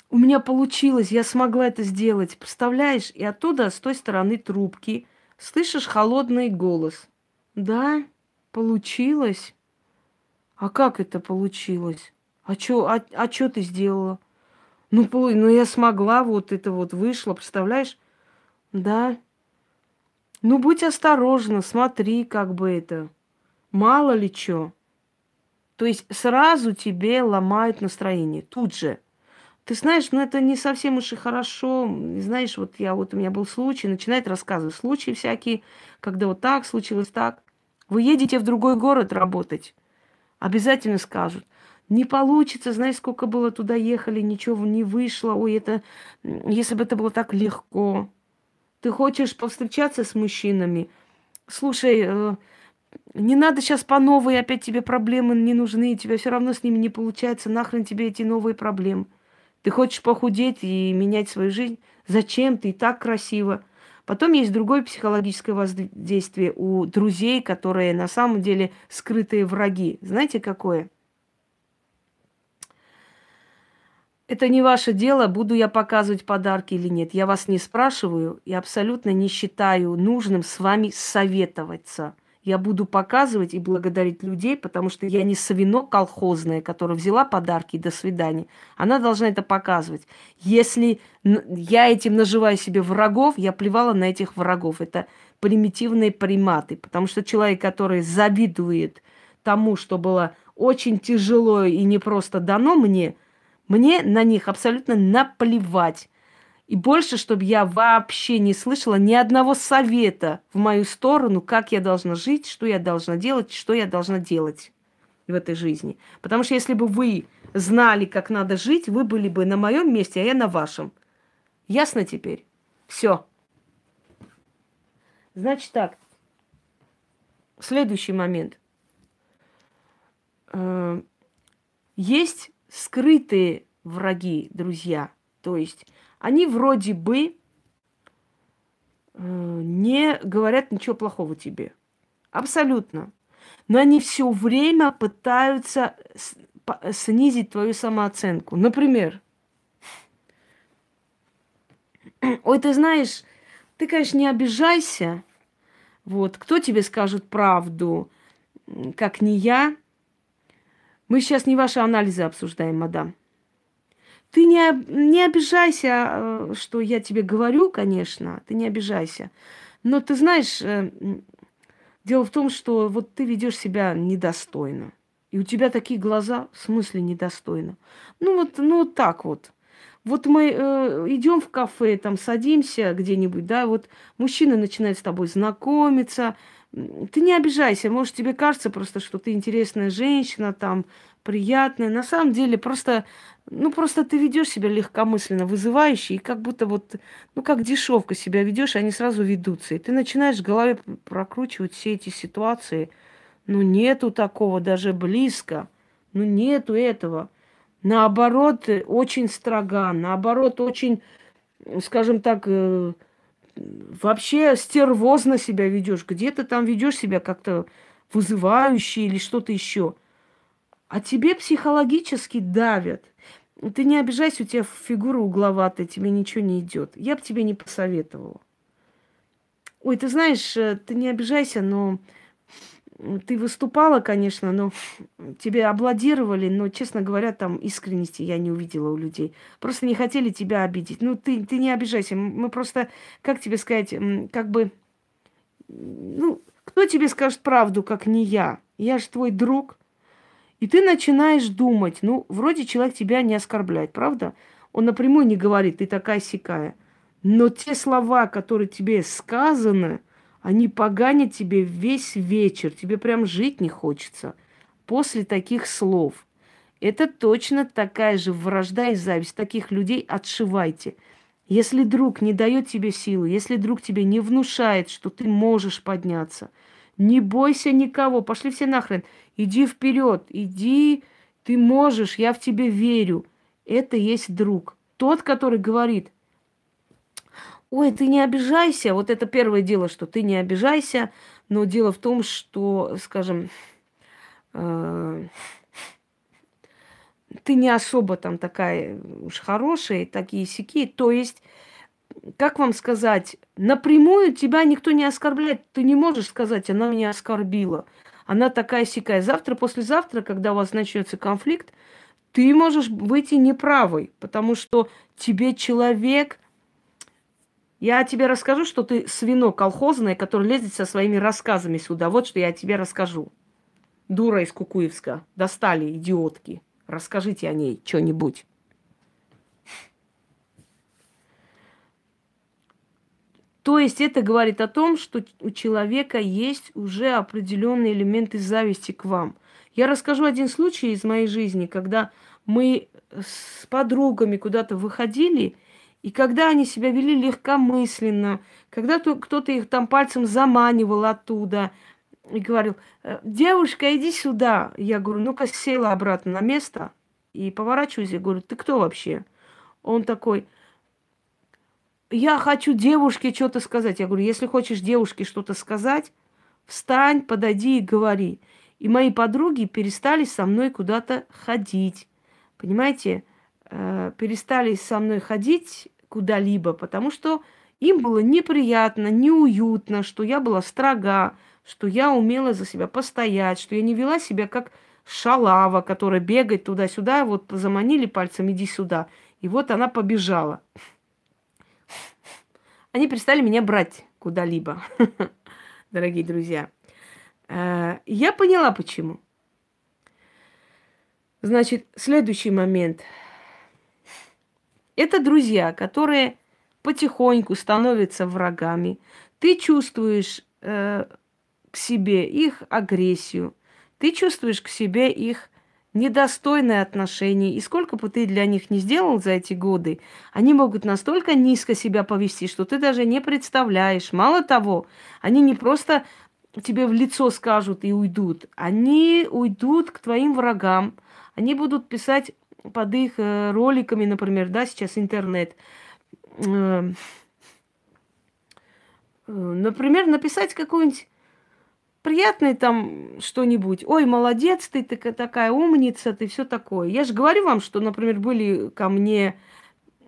У меня получилось, я смогла это сделать. Представляешь? И оттуда, с той стороны трубки, слышишь холодный голос. Да, получилось. А как это получилось? А что а, а ты сделала? Ну, ну, я смогла, вот это вот вышло, представляешь? Да. Ну, будь осторожна, смотри, как бы это. Мало ли что. То есть сразу тебе ломают настроение, тут же. Ты знаешь, ну это не совсем уж и хорошо. Знаешь, вот я вот у меня был случай, начинает рассказывать случаи всякие, когда вот так случилось так. Вы едете в другой город работать, обязательно скажут. Не получится, знаешь, сколько было туда ехали, ничего не вышло. Ой, это, если бы это было так легко. Ты хочешь повстречаться с мужчинами? Слушай, э, не надо сейчас по новой, опять тебе проблемы не нужны, тебе все равно с ними не получается, нахрен тебе эти новые проблемы. Ты хочешь похудеть и менять свою жизнь? Зачем? Ты и так красиво. Потом есть другое психологическое воздействие у друзей, которые на самом деле скрытые враги. Знаете, какое? Это не ваше дело, буду я показывать подарки или нет. Я вас не спрашиваю и абсолютно не считаю нужным с вами советоваться. Я буду показывать и благодарить людей, потому что я не свино колхозная, которая взяла подарки и до свидания. Она должна это показывать. Если я этим наживаю себе врагов, я плевала на этих врагов. Это примитивные приматы. Потому что человек, который завидует тому, что было очень тяжело и не просто дано мне – мне на них абсолютно наплевать. И больше, чтобы я вообще не слышала ни одного совета в мою сторону, как я должна жить, что я должна делать, что я должна делать в этой жизни. Потому что если бы вы знали, как надо жить, вы были бы на моем месте, а я на вашем. Ясно теперь? Все. Значит так. Следующий момент. Э, есть скрытые враги, друзья. То есть они вроде бы э, не говорят ничего плохого тебе. Абсолютно. Но они все время пытаются снизить твою самооценку. Например, ой, ты знаешь, ты, конечно, не обижайся. Вот, кто тебе скажет правду, как не я? Мы сейчас не ваши анализы обсуждаем, мадам. Ты не, не обижайся, э, что я тебе говорю, конечно, ты не обижайся. Но ты знаешь, э, дело в том, что вот ты ведешь себя недостойно. И у тебя такие глаза, в смысле недостойно. Ну вот, ну вот так вот. Вот мы э, идем в кафе, там садимся где-нибудь, да, вот мужчина начинает с тобой знакомиться, ты не обижайся, может, тебе кажется просто, что ты интересная женщина, там, приятная. На самом деле, просто, ну, просто ты ведешь себя легкомысленно, вызывающе, и как будто вот, ну, как дешевка себя ведешь, они сразу ведутся. И ты начинаешь в голове прокручивать все эти ситуации. Ну, нету такого даже близко. Ну, нету этого. Наоборот, очень строга, наоборот, очень, скажем так, э, вообще стервозно себя ведешь, где-то там ведешь себя как-то вызывающе или что-то еще. А тебе психологически давят. Ты не обижайся, у тебя фигура угловатая, тебе ничего не идет. Я бы тебе не посоветовала. Ой, ты знаешь, э, ты не обижайся, но ты выступала, конечно, но тебя аплодировали, но, честно говоря, там искренности я не увидела у людей. Просто не хотели тебя обидеть. Ну, ты, ты не обижайся. Мы просто, как тебе сказать, как бы... Ну, кто тебе скажет правду, как не я? Я же твой друг. И ты начинаешь думать, ну, вроде человек тебя не оскорбляет, правда? Он напрямую не говорит, ты такая сикая. Но те слова, которые тебе сказаны, они поганят тебе весь вечер. Тебе прям жить не хочется после таких слов. Это точно такая же вражда и зависть. Таких людей отшивайте. Если друг не дает тебе силы, если друг тебе не внушает, что ты можешь подняться, не бойся никого, пошли все нахрен, иди вперед, иди, ты можешь, я в тебе верю. Это есть друг. Тот, который говорит, ой, ты не обижайся. Вот это первое дело, что ты не обижайся. Но дело в том, что, скажем, э, ты не особо там такая уж хорошая, такие сики. То есть, как вам сказать, напрямую тебя никто не оскорбляет. Ты не можешь сказать, она меня оскорбила. Она такая сикая. Завтра, послезавтра, когда у вас начнется конфликт, ты можешь выйти неправой, потому что тебе человек я тебе расскажу, что ты свино колхозное, которое лезет со своими рассказами сюда. Вот что я тебе расскажу. дура из Кукуевска. Достали, идиотки. Расскажите о ней что-нибудь. То есть это говорит о том, что у человека есть уже определенные элементы зависти к вам. Я расскажу один случай из моей жизни, когда мы с подругами куда-то выходили, и когда они себя вели легкомысленно, когда кто-то их там пальцем заманивал оттуда и говорил, «Э, девушка, иди сюда. Я говорю, ну-ка села обратно на место и поворачиваюсь, я говорю, ты кто вообще? Он такой, я хочу девушке что-то сказать. Я говорю, если хочешь девушке что-то сказать, встань, подойди и говори. И мои подруги перестали со мной куда-то ходить. Понимаете? Э, перестали со мной ходить куда-либо, потому что им было неприятно, неуютно, что я была строга, что я умела за себя постоять, что я не вела себя как шалава, которая бегает туда-сюда, вот заманили пальцем, иди сюда. И вот она побежала. Они перестали меня брать куда-либо, (laughs) дорогие друзья. Э, я поняла, почему. Значит, следующий момент. Это друзья, которые потихоньку становятся врагами. Ты чувствуешь э, к себе их агрессию, ты чувствуешь к себе их недостойное отношение. И сколько бы ты для них не сделал за эти годы, они могут настолько низко себя повести, что ты даже не представляешь. Мало того, они не просто тебе в лицо скажут и уйдут, они уйдут к твоим врагам, они будут писать под их э, роликами, например, да, сейчас интернет. Э, э, например, написать какую-нибудь приятное там что-нибудь. Ой, молодец, ты, такая умница, ты все такое. Я же говорю вам, что, например, были ко мне,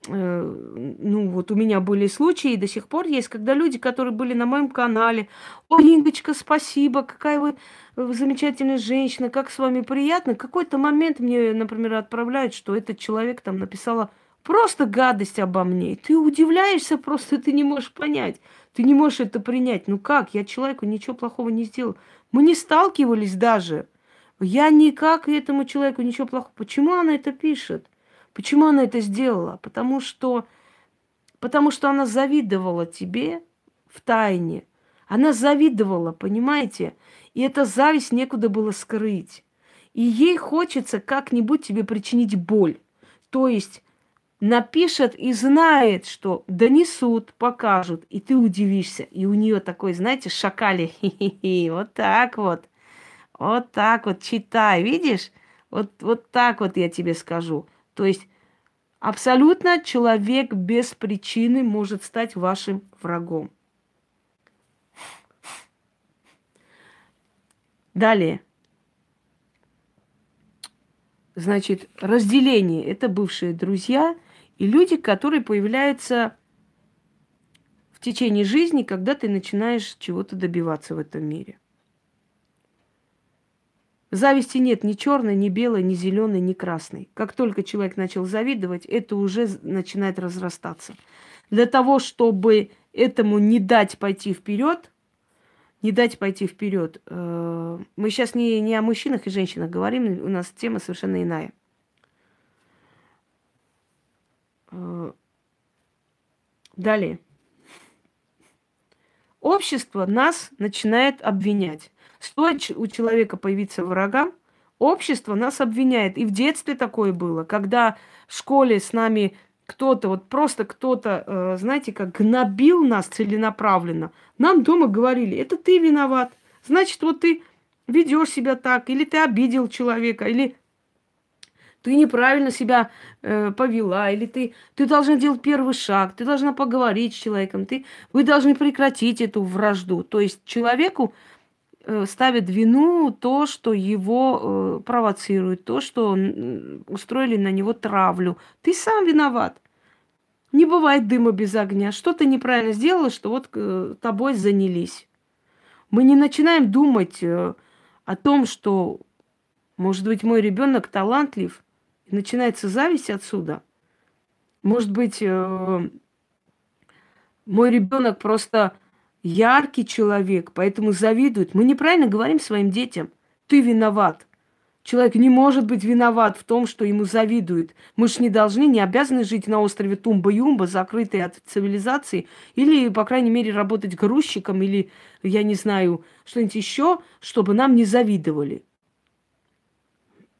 ну вот у меня были случаи, и до сих пор есть, когда люди, которые были на моем канале, ой, Ингочка, спасибо, какая вы замечательная женщина, как с вами приятно. Какой-то момент мне, например, отправляют, что этот человек там написала просто гадость обо мне. Ты удивляешься просто, ты не можешь понять. Ты не можешь это принять. Ну как? Я человеку ничего плохого не сделал. Мы не сталкивались даже. Я никак этому человеку ничего плохого. Почему она это пишет? Почему она это сделала? Потому что, потому что она завидовала тебе в тайне. Она завидовала, понимаете? И эта зависть некуда было скрыть. И ей хочется как-нибудь тебе причинить боль. То есть напишет и знает, что донесут, покажут, и ты удивишься. И у нее такой, знаете, шакали, вот так вот, вот так вот, читай, видишь? Вот, вот так вот я тебе скажу. То есть абсолютно человек без причины может стать вашим врагом. Далее. Значит, разделение – это бывшие друзья – и люди, которые появляются в течение жизни, когда ты начинаешь чего-то добиваться в этом мире. Зависти нет ни черной, ни белой, ни зеленой, ни красной. Как только человек начал завидовать, это уже начинает разрастаться. Для того, чтобы этому не дать пойти вперед, не дать пойти вперед, э, мы сейчас не, не о мужчинах и женщинах говорим, у нас тема совершенно иная. Э, далее. Общество нас начинает обвинять. Стоит у человека появиться врага, общество нас обвиняет. И в детстве такое было, когда в школе с нами кто-то, вот просто кто-то, э, знаете, как гнобил нас целенаправленно. Нам дома говорили, это ты виноват. Значит, вот ты ведешь себя так, или ты обидел человека, или ты неправильно себя э, повела, или ты, ты должна делать первый шаг, ты должна поговорить с человеком, ты, вы должны прекратить эту вражду. То есть человеку ставит вину то, что его э, провоцирует, то, что э, устроили на него травлю. Ты сам виноват. Не бывает дыма без огня. Что ты неправильно сделала, что вот э, тобой занялись. Мы не начинаем думать э, о том, что, может быть, мой ребенок талантлив – начинается зависть отсюда. Может быть, э, мой ребенок просто яркий человек, поэтому завидует. Мы неправильно говорим своим детям. ты виноват. Человек не может быть виноват в том, что ему завидуют. Мы же не должны, не обязаны жить на острове Тумба-Юмба, закрытые от цивилизации, или, по крайней мере, работать грузчиком, или, я не знаю, что-нибудь еще, чтобы нам не завидовали.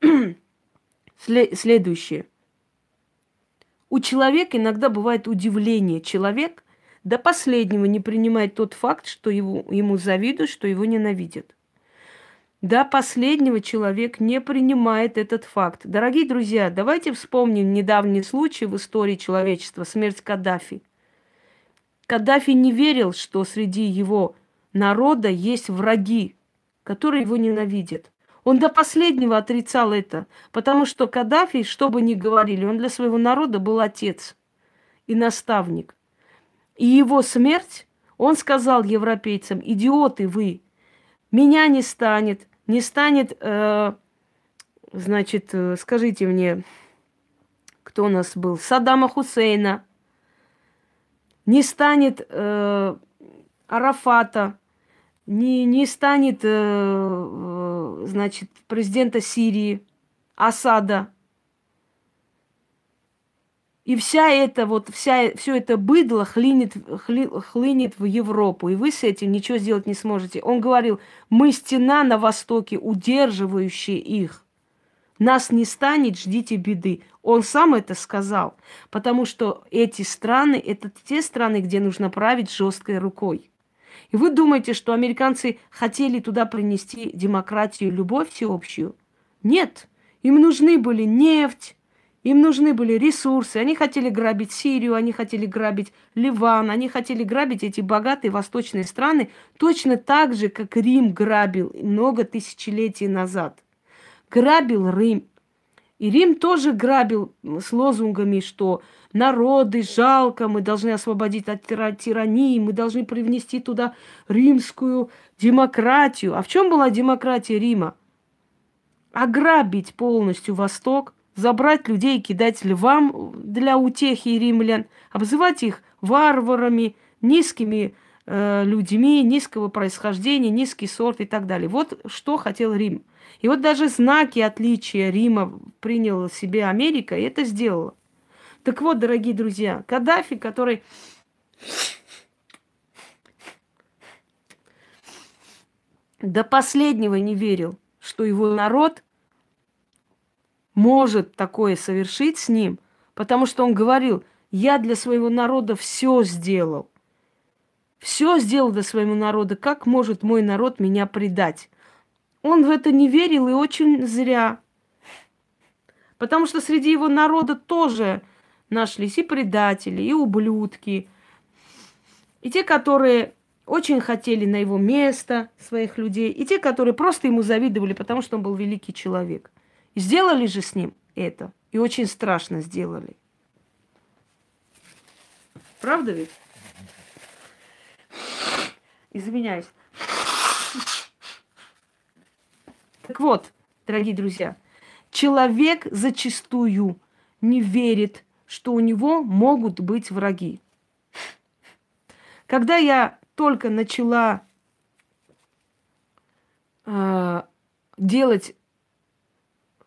(clears throat) Следующее. У человека иногда бывает удивление. Человек до последнего не принимает тот факт, что его, ему завидуют, что его ненавидят. До последнего человек не принимает этот факт. Дорогие друзья, давайте вспомним недавний случай в истории человечества, смерть Каддафи. Каддафи не верил, что среди его народа есть враги, которые его ненавидят. Он до последнего отрицал это, потому что Каддафи, что бы ни говорили, он для своего народа был отец и наставник. И его смерть, он сказал европейцам, идиоты вы, меня не станет, не станет, э, значит, э, скажите мне, кто у нас был, Саддама Хусейна, не станет э, Арафата, не, не станет, э, э, значит, президента Сирии, Асада. И вся эта вот, вся, все это быдло хлинет, хли, хлынет в Европу, и вы с этим ничего сделать не сможете. Он говорил, мы стена на востоке, удерживающая их. Нас не станет, ждите беды. Он сам это сказал, потому что эти страны, это те страны, где нужно править жесткой рукой. И вы думаете, что американцы хотели туда принести демократию, любовь всеобщую? Нет. Им нужны были нефть, им нужны были ресурсы. Они хотели грабить Сирию, они хотели грабить Ливан, они хотели грабить эти богатые восточные страны точно так же, как Рим грабил много тысячелетий назад. Грабил Рим. И Рим тоже грабил с лозунгами, что народы жалко, мы должны освободить от тирании, мы должны привнести туда римскую демократию. А в чем была демократия Рима? Ограбить полностью Восток, забрать людей и кидать львам для утехи римлян, обзывать их варварами, низкими э, людьми, низкого происхождения, низкий сорт и так далее. Вот что хотел Рим. И вот даже знаки отличия Рима приняла себе Америка, и это сделала. Так вот, дорогие друзья, Каддафи, который до последнего не верил, что его народ может такое совершить с ним, потому что он говорил, я для своего народа все сделал. Все сделал для своего народа. Как может мой народ меня предать? Он в это не верил и очень зря. Потому что среди его народа тоже нашлись и предатели, и ублюдки, и те, которые очень хотели на его место своих людей, и те, которые просто ему завидовали, потому что он был великий человек. Сделали же с ним это. И очень страшно сделали. Правда ведь? Извиняюсь. Так вот, дорогие друзья, человек зачастую не верит, что у него могут быть враги. Когда я только начала э, делать,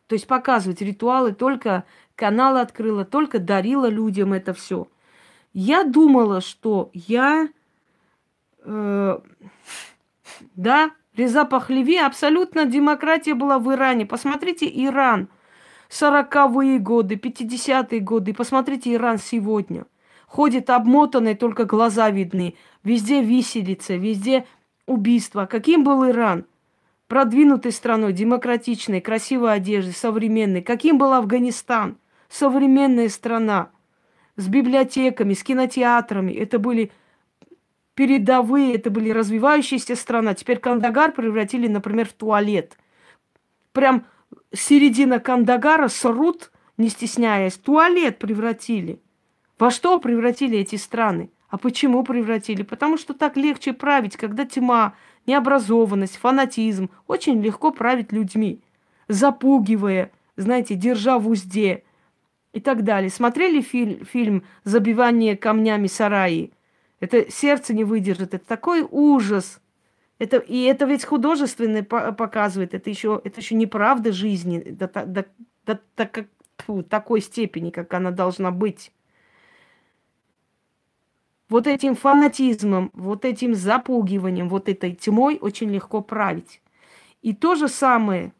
то есть показывать ритуалы, только канал открыла, только дарила людям это все, я думала, что я, э, да, Реза Пахлеви, абсолютно демократия была в Иране. Посмотрите Иран, 40-е годы, 50-е годы. Посмотрите Иран сегодня. Ходит обмотанный, только глаза видны. Везде виселица, везде убийства. Каким был Иран? Продвинутой страной, демократичной, красивой одеждой, современной. Каким был Афганистан? Современная страна. С библиотеками, с кинотеатрами. Это были передовые, это были развивающиеся страны. Теперь Кандагар превратили, например, в туалет. Прям середина Кандагара срут, не стесняясь, туалет превратили. Во что превратили эти страны? А почему превратили? Потому что так легче править, когда тьма, необразованность, фанатизм. Очень легко править людьми, запугивая, знаете, держа в узде и так далее. Смотрели фильм, фильм «Забивание камнями сараи»? Это сердце не выдержит. Это такой ужас. Это, и это ведь художественно показывает, это еще, это еще неправда жизни до, до, до, до, до такой степени, как она должна быть. Вот этим фанатизмом, вот этим запугиванием, вот этой тьмой очень легко править. И то же самое,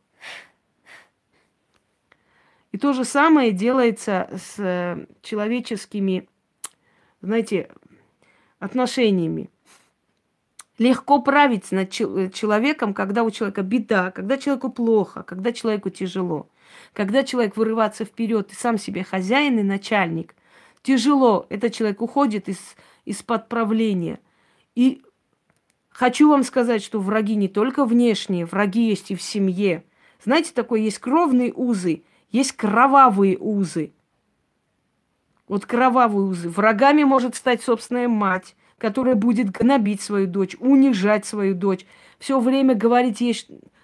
и то же самое делается с э, человеческими, знаете, отношениями. Легко править над человеком, когда у человека беда, когда человеку плохо, когда человеку тяжело. Когда человек вырывается вперед и сам себе хозяин и начальник, тяжело. Этот человек уходит из, из-под правления. И хочу вам сказать, что враги не только внешние, враги есть и в семье. Знаете, такое есть кровные узы, есть кровавые узы. Вот кровавые узы. Врагами может стать собственная мать, которая будет гнобить свою дочь, унижать свою дочь, все время говорить ей,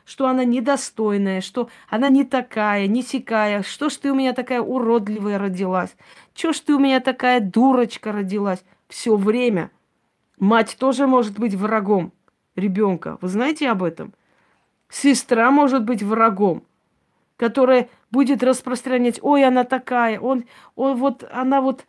что она недостойная, что она не такая, не сякая, что ж ты у меня такая уродливая родилась, что ж ты у меня такая дурочка родилась. Все время. Мать тоже может быть врагом ребенка. Вы знаете об этом? Сестра может быть врагом, которая будет распространять, ой, она такая, он, он вот, она вот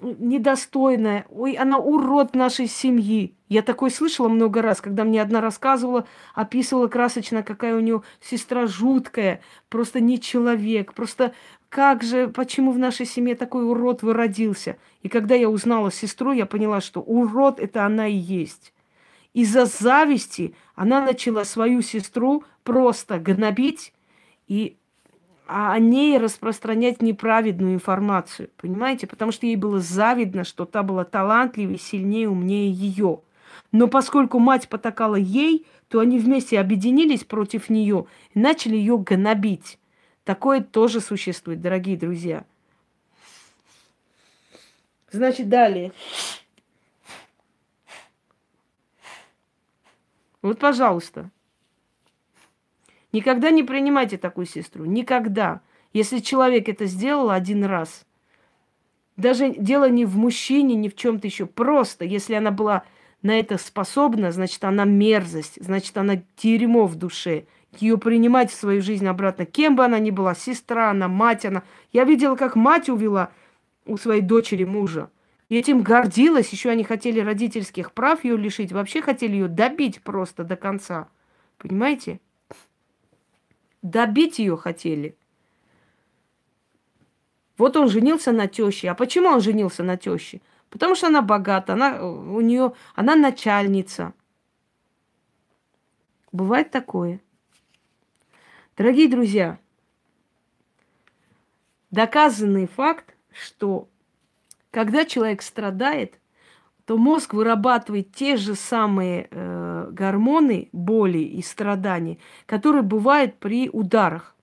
недостойная, ой, она урод нашей семьи. Я такое слышала много раз, когда мне одна рассказывала, описывала красочно, какая у нее сестра жуткая, просто не человек, просто как же, почему в нашей семье такой урод выродился? И когда я узнала сестру, я поняла, что урод это она и есть. Из-за зависти она начала свою сестру просто гнобить и а о ней распространять неправедную информацию. Понимаете? Потому что ей было завидно, что та была талантливее, сильнее, умнее ее. Но поскольку мать потакала ей, то они вместе объединились против нее и начали ее гнобить. Такое тоже существует, дорогие друзья. Значит, далее. Вот, пожалуйста. Никогда не принимайте такую сестру. Никогда. Если человек это сделал один раз, даже дело не в мужчине, ни в чем-то еще. Просто, если она была на это способна, значит, она мерзость, значит, она дерьмо в душе. Ее принимать в свою жизнь обратно, кем бы она ни была, сестра она, мать она. Я видела, как мать увела у своей дочери мужа. И этим гордилась, еще они хотели родительских прав ее лишить, вообще хотели ее добить просто до конца. Понимаете? Добить ее хотели. Вот он женился на теще. А почему он женился на теще? Потому что она богата, она у нее, она начальница. Бывает такое. Дорогие друзья, доказанный факт, что когда человек страдает, то мозг вырабатывает те же самые э, гормоны боли и страданий, которые бывают при ударах.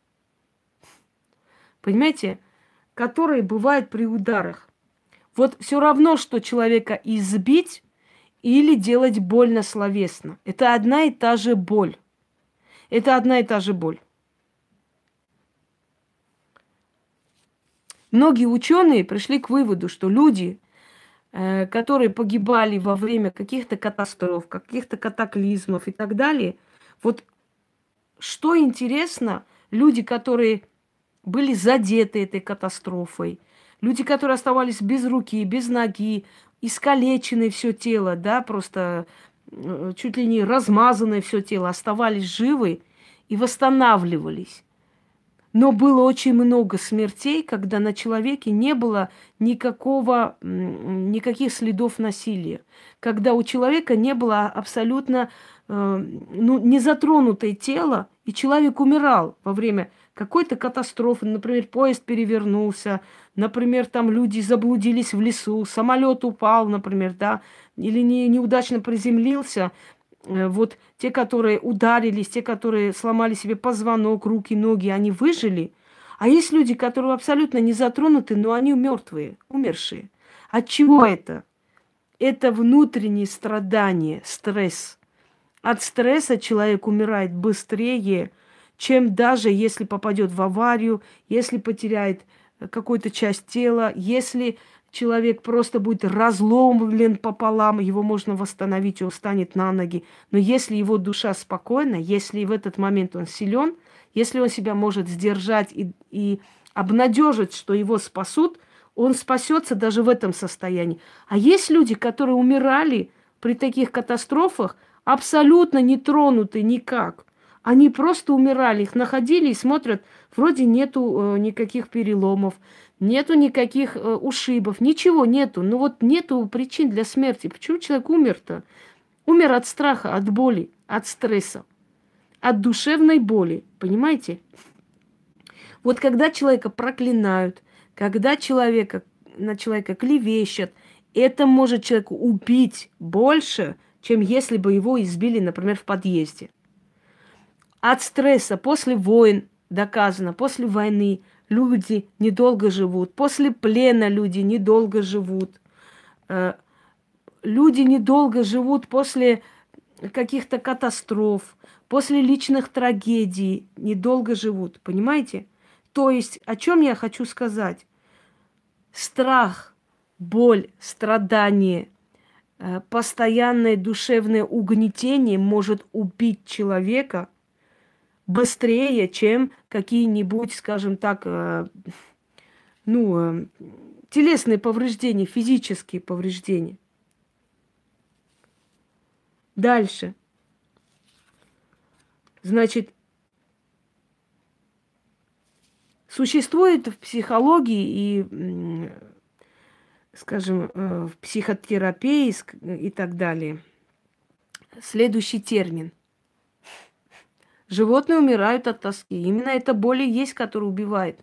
Понимаете? Которые бывают при ударах. Вот все равно, что человека избить или делать больно словесно. Это одна и та же боль. Это одна и та же боль. Многие ученые пришли к выводу, что люди, Э, которые погибали во время каких-то катастроф, каких-то катаклизмов и так далее. Вот что интересно, люди, которые были задеты этой катастрофой, люди, которые оставались без руки, без ноги, искалечены все тело, да, просто чуть ли не размазанное все тело, оставались живы и восстанавливались. Но было очень много смертей, когда на человеке не было никакого, никаких следов насилия. Когда у человека не было абсолютно э, ну, незатронутое тело, и человек умирал во время какой-то катастрофы. Например, поезд перевернулся, например, там люди заблудились в лесу, самолет упал, например, да, или не, неудачно приземлился. Э, вот те, которые ударились, те, которые сломали себе позвонок, руки, ноги, они выжили. А есть люди, которые абсолютно не затронуты, но они мертвые, умершие. От чего это? Это внутреннее страдание, стресс. От стресса человек умирает быстрее, чем даже если попадет в аварию, если потеряет какую-то часть тела, если человек просто будет разломлен пополам, его можно восстановить, он станет на ноги. Но если его душа спокойна, если в этот момент он силен, если он себя может сдержать и, и обнадежить, что его спасут, он спасется даже в этом состоянии. А есть люди, которые умирали при таких катастрофах, абсолютно не тронуты никак. Они просто умирали, их находили и смотрят, вроде нету э, никаких переломов, нету никаких э, ушибов, ничего нету. Ну вот нету причин для смерти. Почему человек умер-то? Умер от страха, от боли, от стресса, от душевной боли, понимаете? Вот когда человека проклинают, когда человека, на человека клевещут, это может человека убить больше, чем если бы его избили, например, в подъезде. От стресса после войн доказано, после войны люди недолго живут, после плена люди недолго живут. Э, люди недолго живут после каких-то катастроф, после личных трагедий, недолго живут, понимаете? То есть, о чем я хочу сказать? Страх, боль, страдание, э, постоянное душевное угнетение может убить человека быстрее, чем какие-нибудь, скажем так, э, ну, э, телесные повреждения, физические повреждения. Дальше. Значит, существует в психологии и, скажем, э, в психотерапии и так далее следующий термин – Животные умирают от тоски. Именно эта боль есть, которая убивает.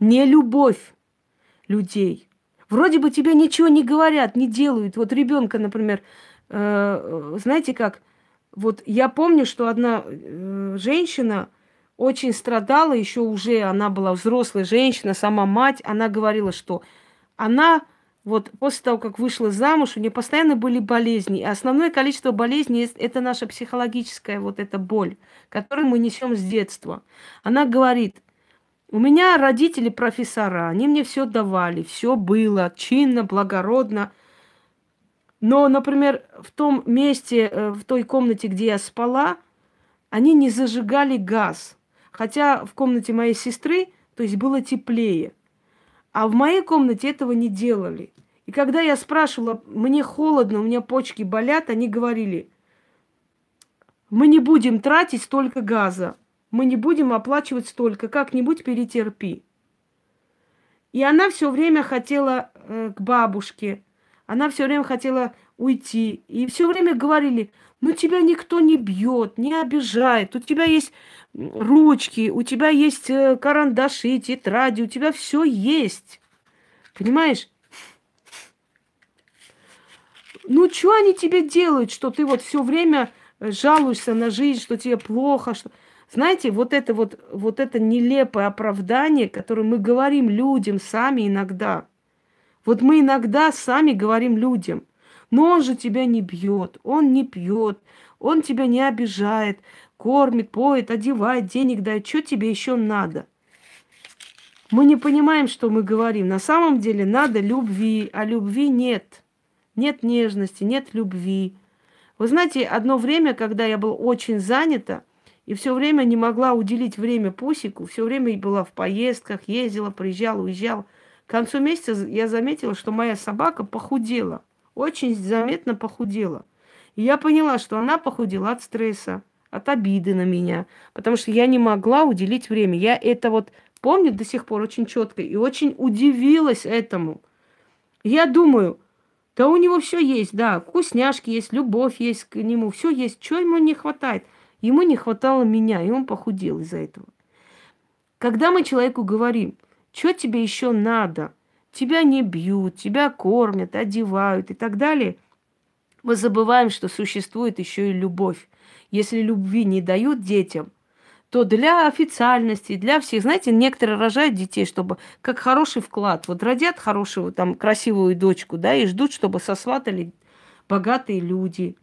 Не любовь людей. Вроде бы тебе ничего не говорят, не делают. Вот ребенка, например, э, знаете как? Вот я помню, что одна э, женщина очень страдала, еще уже она была взрослая женщина, сама мать, она говорила, что она вот после того, как вышла замуж, у нее постоянно были болезни. И основное количество болезней – это наша психологическая вот эта боль, которую мы несем с детства. Она говорит, у меня родители профессора, они мне все давали, все было чинно, благородно. Но, например, в том месте, э, в той комнате, где я спала, они не зажигали газ. Хотя в комнате моей сестры, то есть было теплее. А в моей комнате этого не делали. И когда я спрашивала, мне холодно, у меня почки болят, они говорили, мы не будем тратить столько газа, мы не будем оплачивать столько, как-нибудь перетерпи. И она все время хотела э, к бабушке, она все время хотела уйти. И все время говорили, ну тебя никто не бьет, не обижает, у тебя есть ручки, у тебя есть э, карандаши, тетради, у тебя все есть. Понимаешь? Ну, что они тебе делают, что ты вот все время э, жалуешься на жизнь, что тебе плохо, что... Знаете, вот это вот, вот это нелепое оправдание, которое мы говорим людям сами иногда. Вот мы иногда сами говорим людям, но он же тебя не бьет, он не пьет, он тебя не обижает, кормит, поет, одевает, денег дает. Что тебе еще надо? Мы не понимаем, что мы говорим. На самом деле надо любви, а любви нет нет нежности, нет любви. Вы знаете, одно время, когда я была очень занята, и все время не могла уделить время Пусику, все время была в поездках, ездила, приезжала, уезжала. К концу месяца я заметила, что моя собака похудела, очень заметно похудела. И я поняла, что она похудела от стресса, от обиды на меня, потому что я не могла уделить время. Я это вот помню до сих пор очень четко и очень удивилась этому. Я думаю, да у него все есть, да, вкусняшки есть, любовь есть к нему, все есть. Чего ему не хватает? Ему не хватало меня, и он похудел из-за этого. Когда мы человеку говорим, что тебе еще надо, тебя не бьют, тебя кормят, одевают и так далее, мы забываем, что существует еще и любовь. Если любви не дают детям, то для официальности, для всех, знаете, некоторые рожают детей, чтобы как хороший вклад. Вот родят хорошую, там, красивую дочку, да, и ждут, чтобы сосватали богатые люди.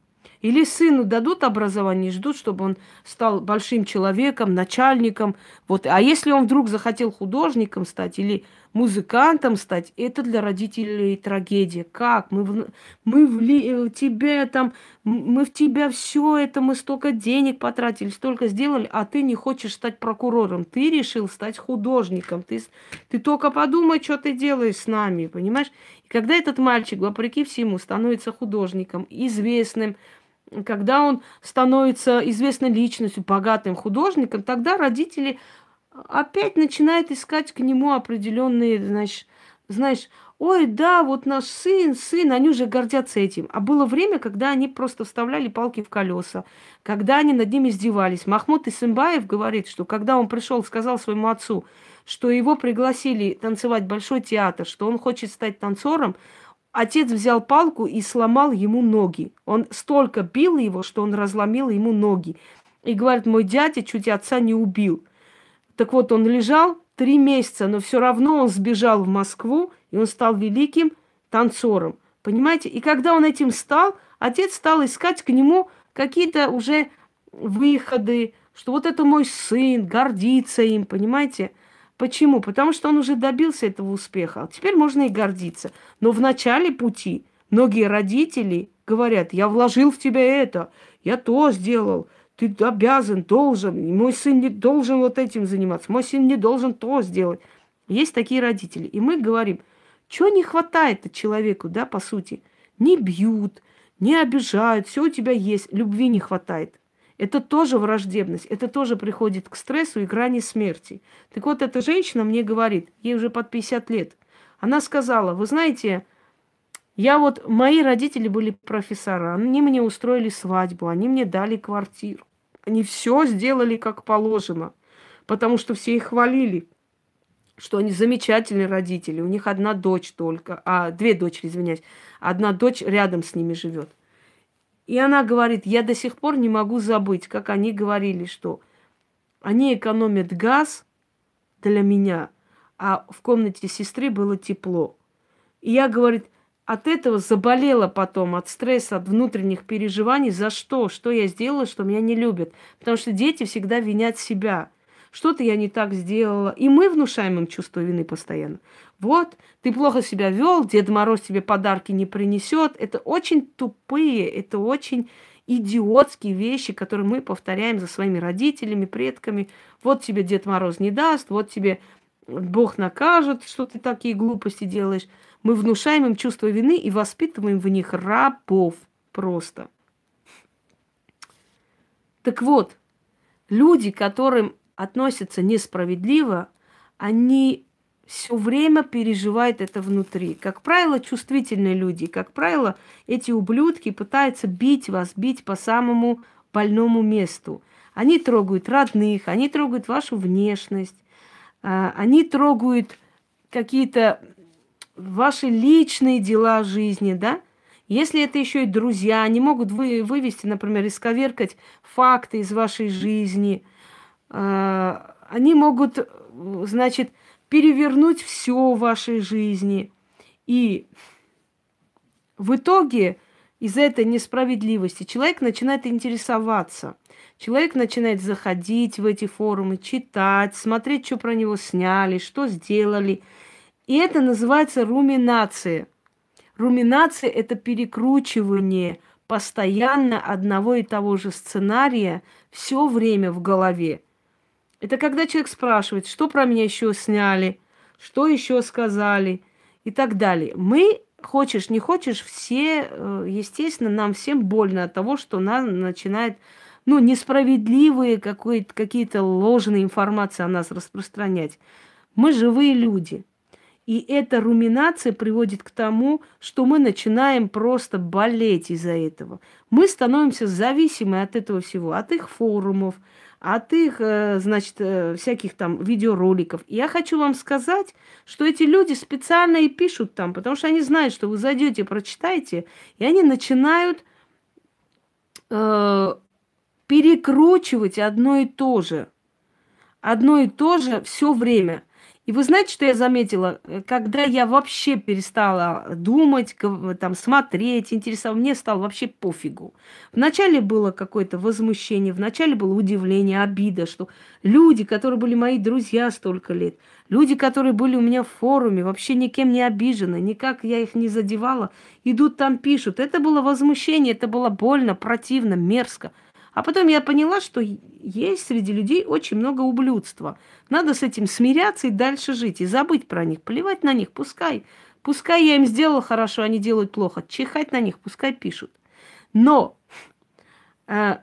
Или сыну дадут образование, ждут, чтобы он стал большим человеком, начальником. Вот. А если он вдруг захотел художником стать или музыкантом стать, это для родителей трагедия. Как? Мы, в, мы в ли, тебя там, мы в тебя все это, мы столько денег потратили, столько сделали, а ты не хочешь стать прокурором. Ты решил стать художником. Ты, ты только подумай, что ты делаешь с нами, понимаешь? И когда этот мальчик, вопреки всему, становится художником, известным, когда он становится известной личностью, богатым художником, тогда родители опять начинают искать к нему определенные, значит, знаешь, ой, да, вот наш сын, сын, они уже гордятся этим. А было время, когда они просто вставляли палки в колеса, когда они над ними издевались. Махмуд Исымбаев говорит, что когда он пришел, сказал своему отцу, что его пригласили танцевать большой театр, что он хочет стать танцором, Отец взял палку и сломал ему ноги. Он столько бил его, что он разломил ему ноги. И говорит, мой дядя чуть отца не убил. Так вот, он лежал три месяца, но все равно он сбежал в Москву, и он стал великим танцором. Понимаете? И когда он этим стал, отец стал искать к нему какие-то уже выходы, что вот это мой сын, гордится им, понимаете? Почему? Потому что он уже добился этого успеха. Теперь можно и гордиться. Но в начале пути многие родители говорят, я вложил в тебя это, я то сделал, ты обязан, должен, мой сын не должен вот этим заниматься, мой сын не должен то сделать. Есть такие родители. И мы говорим, что не хватает человеку, да, по сути. Не бьют, не обижают, все у тебя есть, любви не хватает. Это тоже враждебность, это тоже приходит к стрессу и грани смерти. Так вот, эта женщина мне говорит, ей уже под 50 лет, она сказала, вы знаете, я вот, мои родители были профессора, они мне устроили свадьбу, они мне дали квартиру. Они все сделали как положено, потому что все их хвалили, что они замечательные родители, у них одна дочь только, а две дочери, извиняюсь, одна дочь рядом с ними живет. И она говорит, я до сих пор не могу забыть, как они говорили, что они экономят газ для меня, а в комнате сестры было тепло. И я, говорит, от этого заболела потом, от стресса, от внутренних переживаний. За что? Что я сделала, что меня не любят? Потому что дети всегда винят себя. Что-то я не так сделала. И мы внушаем им чувство вины постоянно. Вот, ты плохо себя вел, Дед Мороз тебе подарки не принесет. Это очень тупые, это очень идиотские вещи, которые мы повторяем за своими родителями, предками. Вот тебе Дед Мороз не даст, вот тебе Бог накажет, что ты такие глупости делаешь. Мы внушаем им чувство вины и воспитываем в них рабов просто. Так вот, люди, которым относятся несправедливо, они все время переживают это внутри. Как правило, чувствительные люди, как правило, эти ублюдки пытаются бить вас, бить по самому больному месту. Они трогают родных, они трогают вашу внешность, а, они трогают какие-то ваши личные дела жизни, да? Если это еще и друзья, они могут вы, вывести, например, исковеркать факты из вашей жизни. А, они могут, значит, перевернуть все в вашей жизни. И в итоге из этой несправедливости человек начинает интересоваться. Человек начинает заходить в эти форумы, читать, смотреть, что про него сняли, что сделали. И это называется руминация. Руминация – это перекручивание постоянно одного и того же сценария все время в голове. Это когда человек спрашивает, что про меня еще сняли, что еще сказали и так далее. Мы, хочешь, не хочешь, все, э, естественно, нам всем больно от того, что нас начинает, ну, несправедливые какие-то ложные информации о нас распространять. Мы живые люди. И эта руминация приводит к тому, что мы начинаем просто болеть из-за этого. Мы становимся зависимы от этого всего, от их форумов, от их, э, значит, э, всяких там видеороликов. Я хочу вам сказать, что эти люди специально и пишут там, потому что они знают, что вы зайдете, прочитаете, и они начинают э, перекручивать одно и то же. Одно и то же все время. И вы знаете, что я заметила? Э, когда я вообще перестала думать, там, смотреть, интересоваться, мне стало вообще пофигу. Вначале было какое-то возмущение, вначале было удивление, обида, что люди, которые были мои друзья столько лет, люди, которые были у меня в форуме, вообще никем не обижены, никак я их не задевала, идут там, пишут. Это было возмущение, это было больно, противно, мерзко. А потом я поняла, что есть среди людей очень много ублюдства. Надо с этим смиряться и дальше жить, и забыть про них, плевать на них, пускай. Пускай я им сделала хорошо, они делают плохо. Чихать на них, пускай пишут. Но э,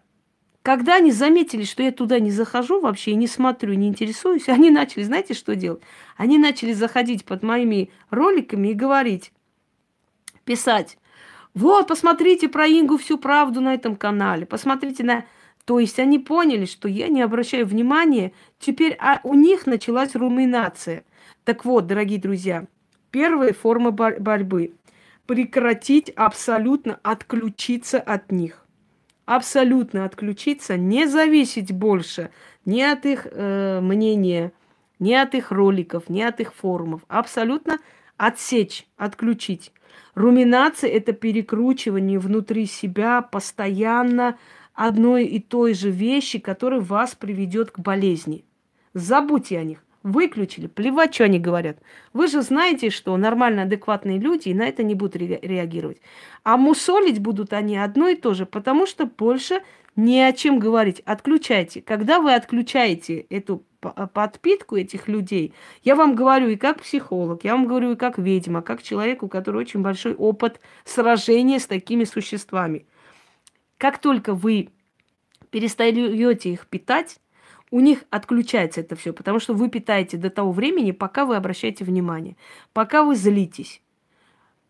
когда они заметили, что я туда не захожу вообще, не смотрю, не интересуюсь, они начали, знаете, что делать? Они начали заходить под моими роликами и говорить, писать, вот, посмотрите про Ингу всю правду на этом канале. Посмотрите на... То есть они поняли, что я не обращаю внимания. Теперь а у них началась руминация. Так вот, дорогие друзья, первая форма бор- борьбы – прекратить абсолютно отключиться от них. Абсолютно отключиться, не зависеть больше ни от их э, мнения, ни от их роликов, ни от их форумов. Абсолютно отсечь, отключить. Руминация – это перекручивание внутри себя постоянно одной и той же вещи, которая вас приведет к болезни. Забудьте о них. Выключили, плевать, что они говорят. Вы же знаете, что нормально адекватные люди и на это не будут реагировать. А мусолить будут они одно и то же, потому что больше не о чем говорить. Отключайте. Когда вы отключаете эту подпитку этих людей, я вам говорю и как психолог, я вам говорю и как ведьма, как человек, у которого очень большой опыт сражения с такими существами. Как только вы перестаете их питать, у них отключается это все, потому что вы питаете до того времени, пока вы обращаете внимание, пока вы злитесь,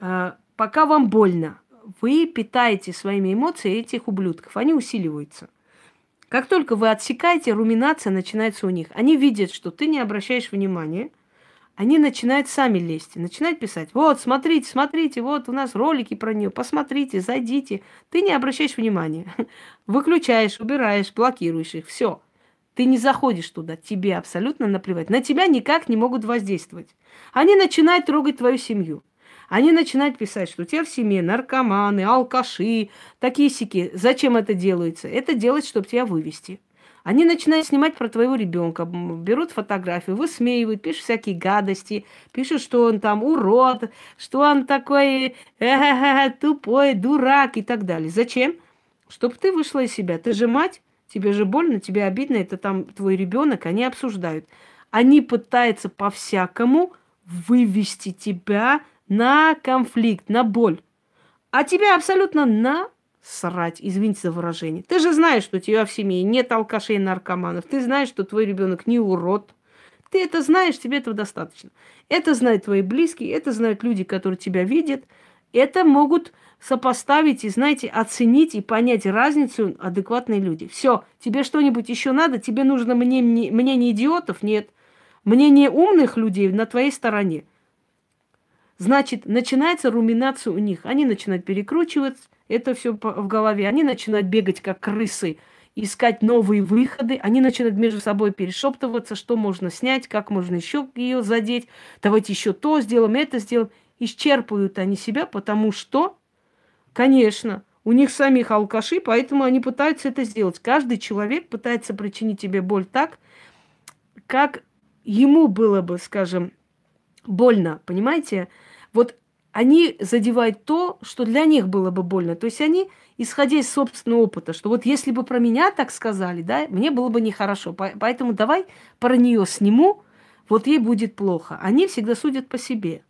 а, пока вам больно. Вы питаете своими эмоциями этих ублюдков, они усиливаются – как только вы отсекаете, руминация начинается у них. Они видят, что ты не обращаешь внимания, они начинают сами лезть, начинают писать, вот, смотрите, смотрите, вот у нас ролики про нее, посмотрите, зайдите. Ты не обращаешь внимания. (laughs) Выключаешь, убираешь, блокируешь их, все. Ты не заходишь туда, тебе абсолютно наплевать. На тебя никак не могут воздействовать. Они начинают трогать твою семью. Они начинают писать, что у тебя в семье наркоманы, алкаши, такие сики. Зачем это делается? Это делать, чтобы тебя вывести. Они начинают снимать про твоего ребенка, берут фотографию, высмеивают, пишут всякие гадости, пишут, что он там урод, что он такой э тупой, дурак и так далее. Зачем? Чтобы ты вышла из себя. Ты же мать, тебе же больно, тебе обидно, это там твой ребенок, они обсуждают. Они пытаются по-всякому вывести тебя на конфликт, на боль. А тебя абсолютно на срать, извините за выражение. Ты же знаешь, что у тебя в семье нет алкашей и наркоманов. Ты знаешь, что твой ребенок не урод. Ты это знаешь, тебе этого достаточно. Это знают твои близкие, это знают люди, которые тебя видят. Это могут сопоставить и, знаете, оценить и понять разницу адекватные люди. Все, тебе что-нибудь еще надо? Тебе нужно мне, мне, мнение идиотов? Нет. Мнение умных людей на твоей стороне. Значит, начинается руминация у них. Они начинают перекручивать это все в голове. Они начинают бегать, как крысы, искать новые выходы. Они начинают между собой перешептываться, что можно снять, как можно еще ее задеть. Давайте еще то сделаем, это сделаем. Исчерпывают они себя, потому что, конечно, у них самих алкаши, поэтому они пытаются это сделать. Каждый человек пытается причинить тебе боль так, как ему было бы, скажем, больно, понимаете? Вот они задевают то, что для них было бы больно. То есть они, исходя из собственного опыта, что вот если бы про меня так сказали, да, мне было бы нехорошо. Поэтому давай про нее сниму, вот ей будет плохо. Они всегда судят по себе.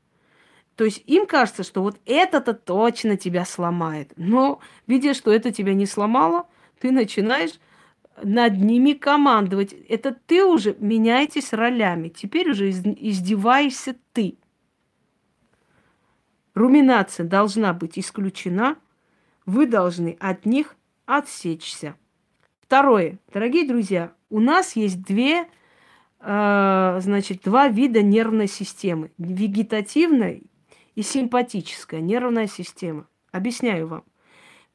То есть им кажется, что вот это-то точно тебя сломает. Но, видя, что это тебя не сломало, ты начинаешь над ними командовать. Это ты уже меняетесь ролями. Теперь уже издеваешься ты. Руминация должна быть исключена. Вы должны от них отсечься. Второе. Дорогие друзья, у нас есть две, э, значит, два вида нервной системы. Вегетативная и симпатическая нервная система. Объясняю вам.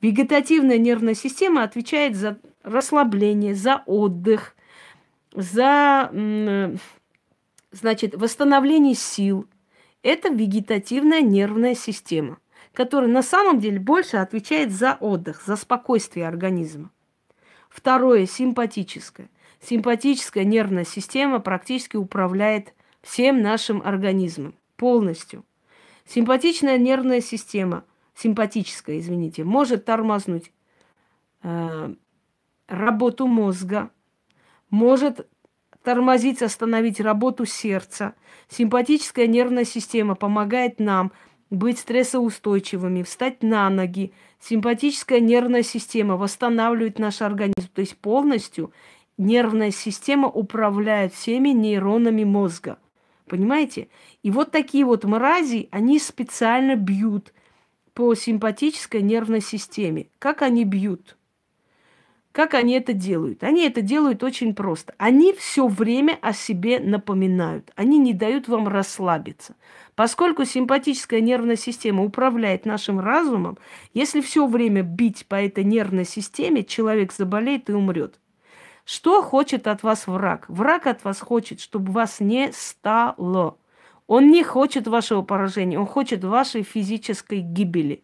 Вегетативная нервная система отвечает за расслабление, за отдых, за Значит, восстановление сил – это вегетативная нервная система, которая на самом деле больше отвечает за отдых, за спокойствие организма. Второе – симпатическое. Симпатическая нервная система практически управляет всем нашим организмом полностью. Симпатичная нервная система, симпатическая, извините, может тормознуть э, работу мозга, может тормозить, остановить работу сердца. Симпатическая нервная система помогает нам быть стрессоустойчивыми, встать на ноги. Симпатическая нервная система восстанавливает наш организм. То есть полностью нервная система управляет всеми нейронами мозга. Понимаете? И вот такие вот мрази, они специально бьют по симпатической нервной системе. Как они бьют? Как они это делают? Они это делают очень просто. Они все время о себе напоминают. Они не дают вам расслабиться. Поскольку симпатическая нервная система управляет нашим разумом, если все время бить по этой нервной системе, человек заболеет и умрет. Что хочет от вас враг? Враг от вас хочет, чтобы вас не стало. Он не хочет вашего поражения, он хочет вашей физической гибели.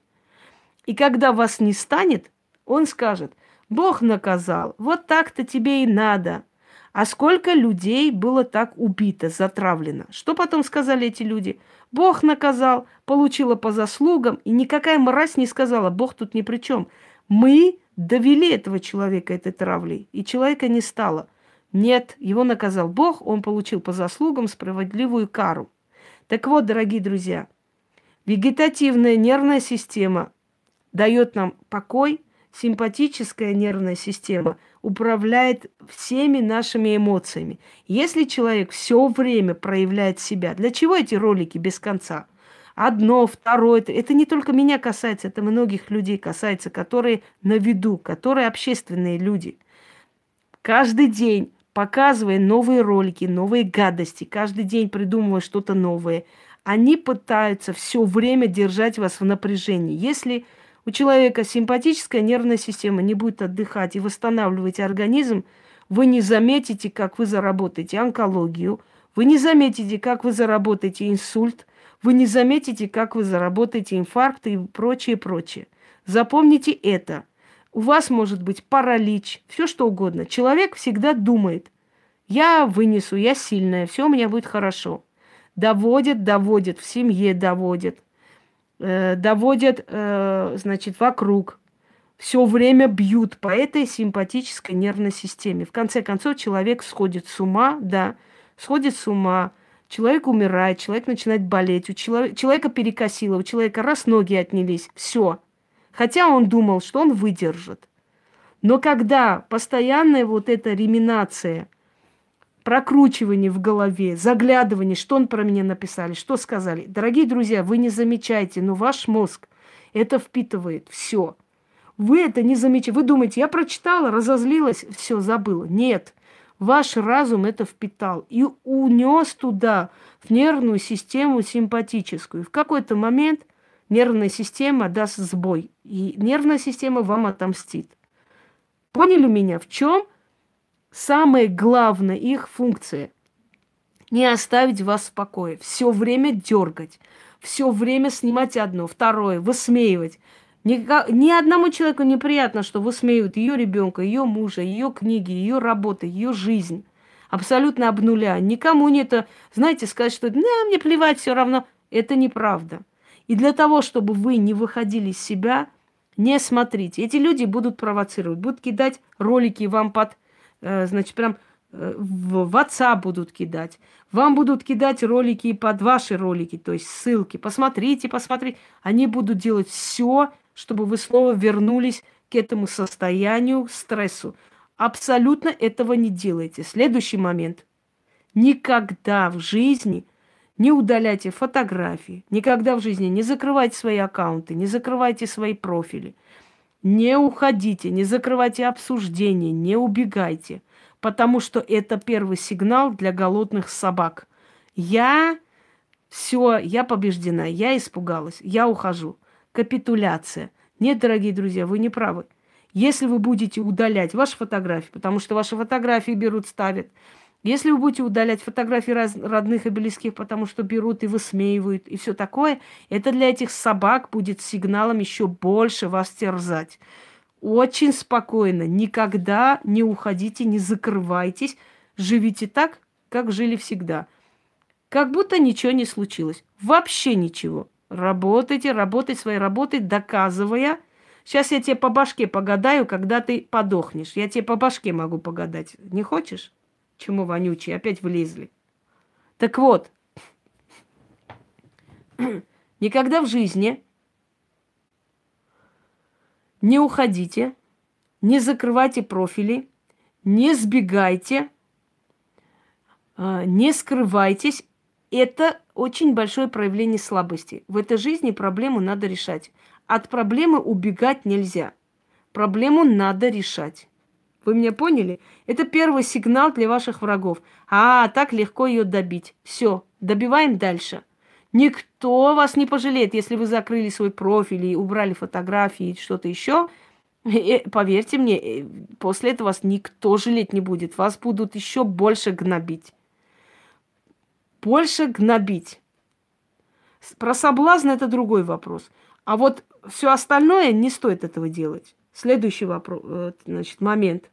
И когда вас не станет, он скажет, Бог наказал, вот так-то тебе и надо. А сколько людей было так убито, затравлено? Что потом сказали эти люди? Бог наказал, получила по заслугам, и никакая мразь не сказала, Бог тут ни при чем. Мы довели этого человека этой травлей, и человека не стало. Нет, его наказал Бог, он получил по заслугам справедливую кару. Так вот, дорогие друзья, вегетативная нервная система дает нам покой – симпатическая нервная система управляет всеми нашими эмоциями. Если человек все время проявляет себя, для чего эти ролики без конца? Одно, второе, это, не только меня касается, это многих людей касается, которые на виду, которые общественные люди. Каждый день показывая новые ролики, новые гадости, каждый день придумывая что-то новое, они пытаются все время держать вас в напряжении. Если у человека симпатическая нервная система не будет отдыхать и восстанавливать организм, вы не заметите, как вы заработаете онкологию, вы не заметите, как вы заработаете инсульт, вы не заметите, как вы заработаете инфаркт и прочее, прочее. Запомните это. У вас может быть паралич, все что угодно. Человек всегда думает, я вынесу, я сильная, все у меня будет хорошо. Доводит, доводит, в семье доводит – э, доводят, э, значит, вокруг, все время бьют по этой симпатической нервной системе. В конце концов, человек сходит с ума, да, сходит с ума, человек умирает, человек начинает болеть, у человека, перекосило, у человека раз ноги отнялись, все. Хотя он думал, что он выдержит. Но когда постоянная вот эта реминация прокручивание в голове, заглядывание, что он про меня написали, что сказали. Дорогие друзья, вы не замечаете, но ваш мозг это впитывает все. Вы это не замечаете. Вы думаете, я прочитала, разозлилась, все, забыла. Нет. Ваш разум это впитал и унес туда, в нервную систему симпатическую. В какой-то момент нервная система даст сбой, и нервная система вам отомстит. Поняли меня? В чем самая главная их функция – не оставить вас в покое, все время дергать, все время снимать одно, второе, высмеивать. Ни, ни одному человеку неприятно, что высмеивают ее ребенка, ее мужа, ее книги, ее работы, ее жизнь. Абсолютно об нуля. Никому не это, знаете, сказать, что да, мне плевать все равно. Это неправда. И для того, чтобы вы не выходили из себя, не смотрите. Эти люди будут провоцировать, будут кидать ролики вам под значит, прям э, в WhatsApp будут кидать. Вам будут кидать ролики под ваши ролики, то есть ссылки. Посмотрите, посмотрите. Они будут делать все, чтобы вы снова вернулись к этому состоянию, стрессу. Абсолютно этого не делайте. Следующий момент. Никогда в жизни не удаляйте фотографии. Никогда в жизни не закрывайте свои аккаунты, не закрывайте свои профили. Не уходите, не закрывайте обсуждение, не убегайте, потому что это первый сигнал для голодных собак. Я все, я побеждена, я испугалась, я ухожу. Капитуляция. Нет, дорогие друзья, вы не правы. Если вы будете удалять ваши фотографии, потому что ваши фотографии берут, ставят, Если вы будете удалять фотографии раз, родных и близких, потому что берут и высмеивают, и все такое, это для этих собак будет сигналом еще больше вас терзать. Очень спокойно, никогда не уходите, не закрывайтесь, живите так, как жили всегда. Как будто ничего не случилось. Вообще ничего. Работайте, работайте своей работой, доказывая. Сейчас я тебе по башке погадаю, когда ты подохнешь. Я тебе по башке могу погадать. Не хочешь? Чему вонючие? Опять влезли. Так вот, никогда в жизни не уходите, не закрывайте профили, не сбегайте, а, не скрывайтесь. Это очень большое проявление слабости. В этой жизни проблему надо решать. От проблемы убегать нельзя. Проблему надо решать. Вы меня поняли? Это первый сигнал для ваших врагов. А, так легко ее добить. Все, добиваем дальше. Никто вас не пожалеет, если вы закрыли свой профиль и убрали фотографии и что-то еще. И, поверьте мне, э, после этого вас никто жалеть не будет. Вас будут еще больше гнобить. Больше гнобить. Про соблазн это другой вопрос. А вот все остальное не стоит этого делать. Следующий вопрос, э, значит, момент.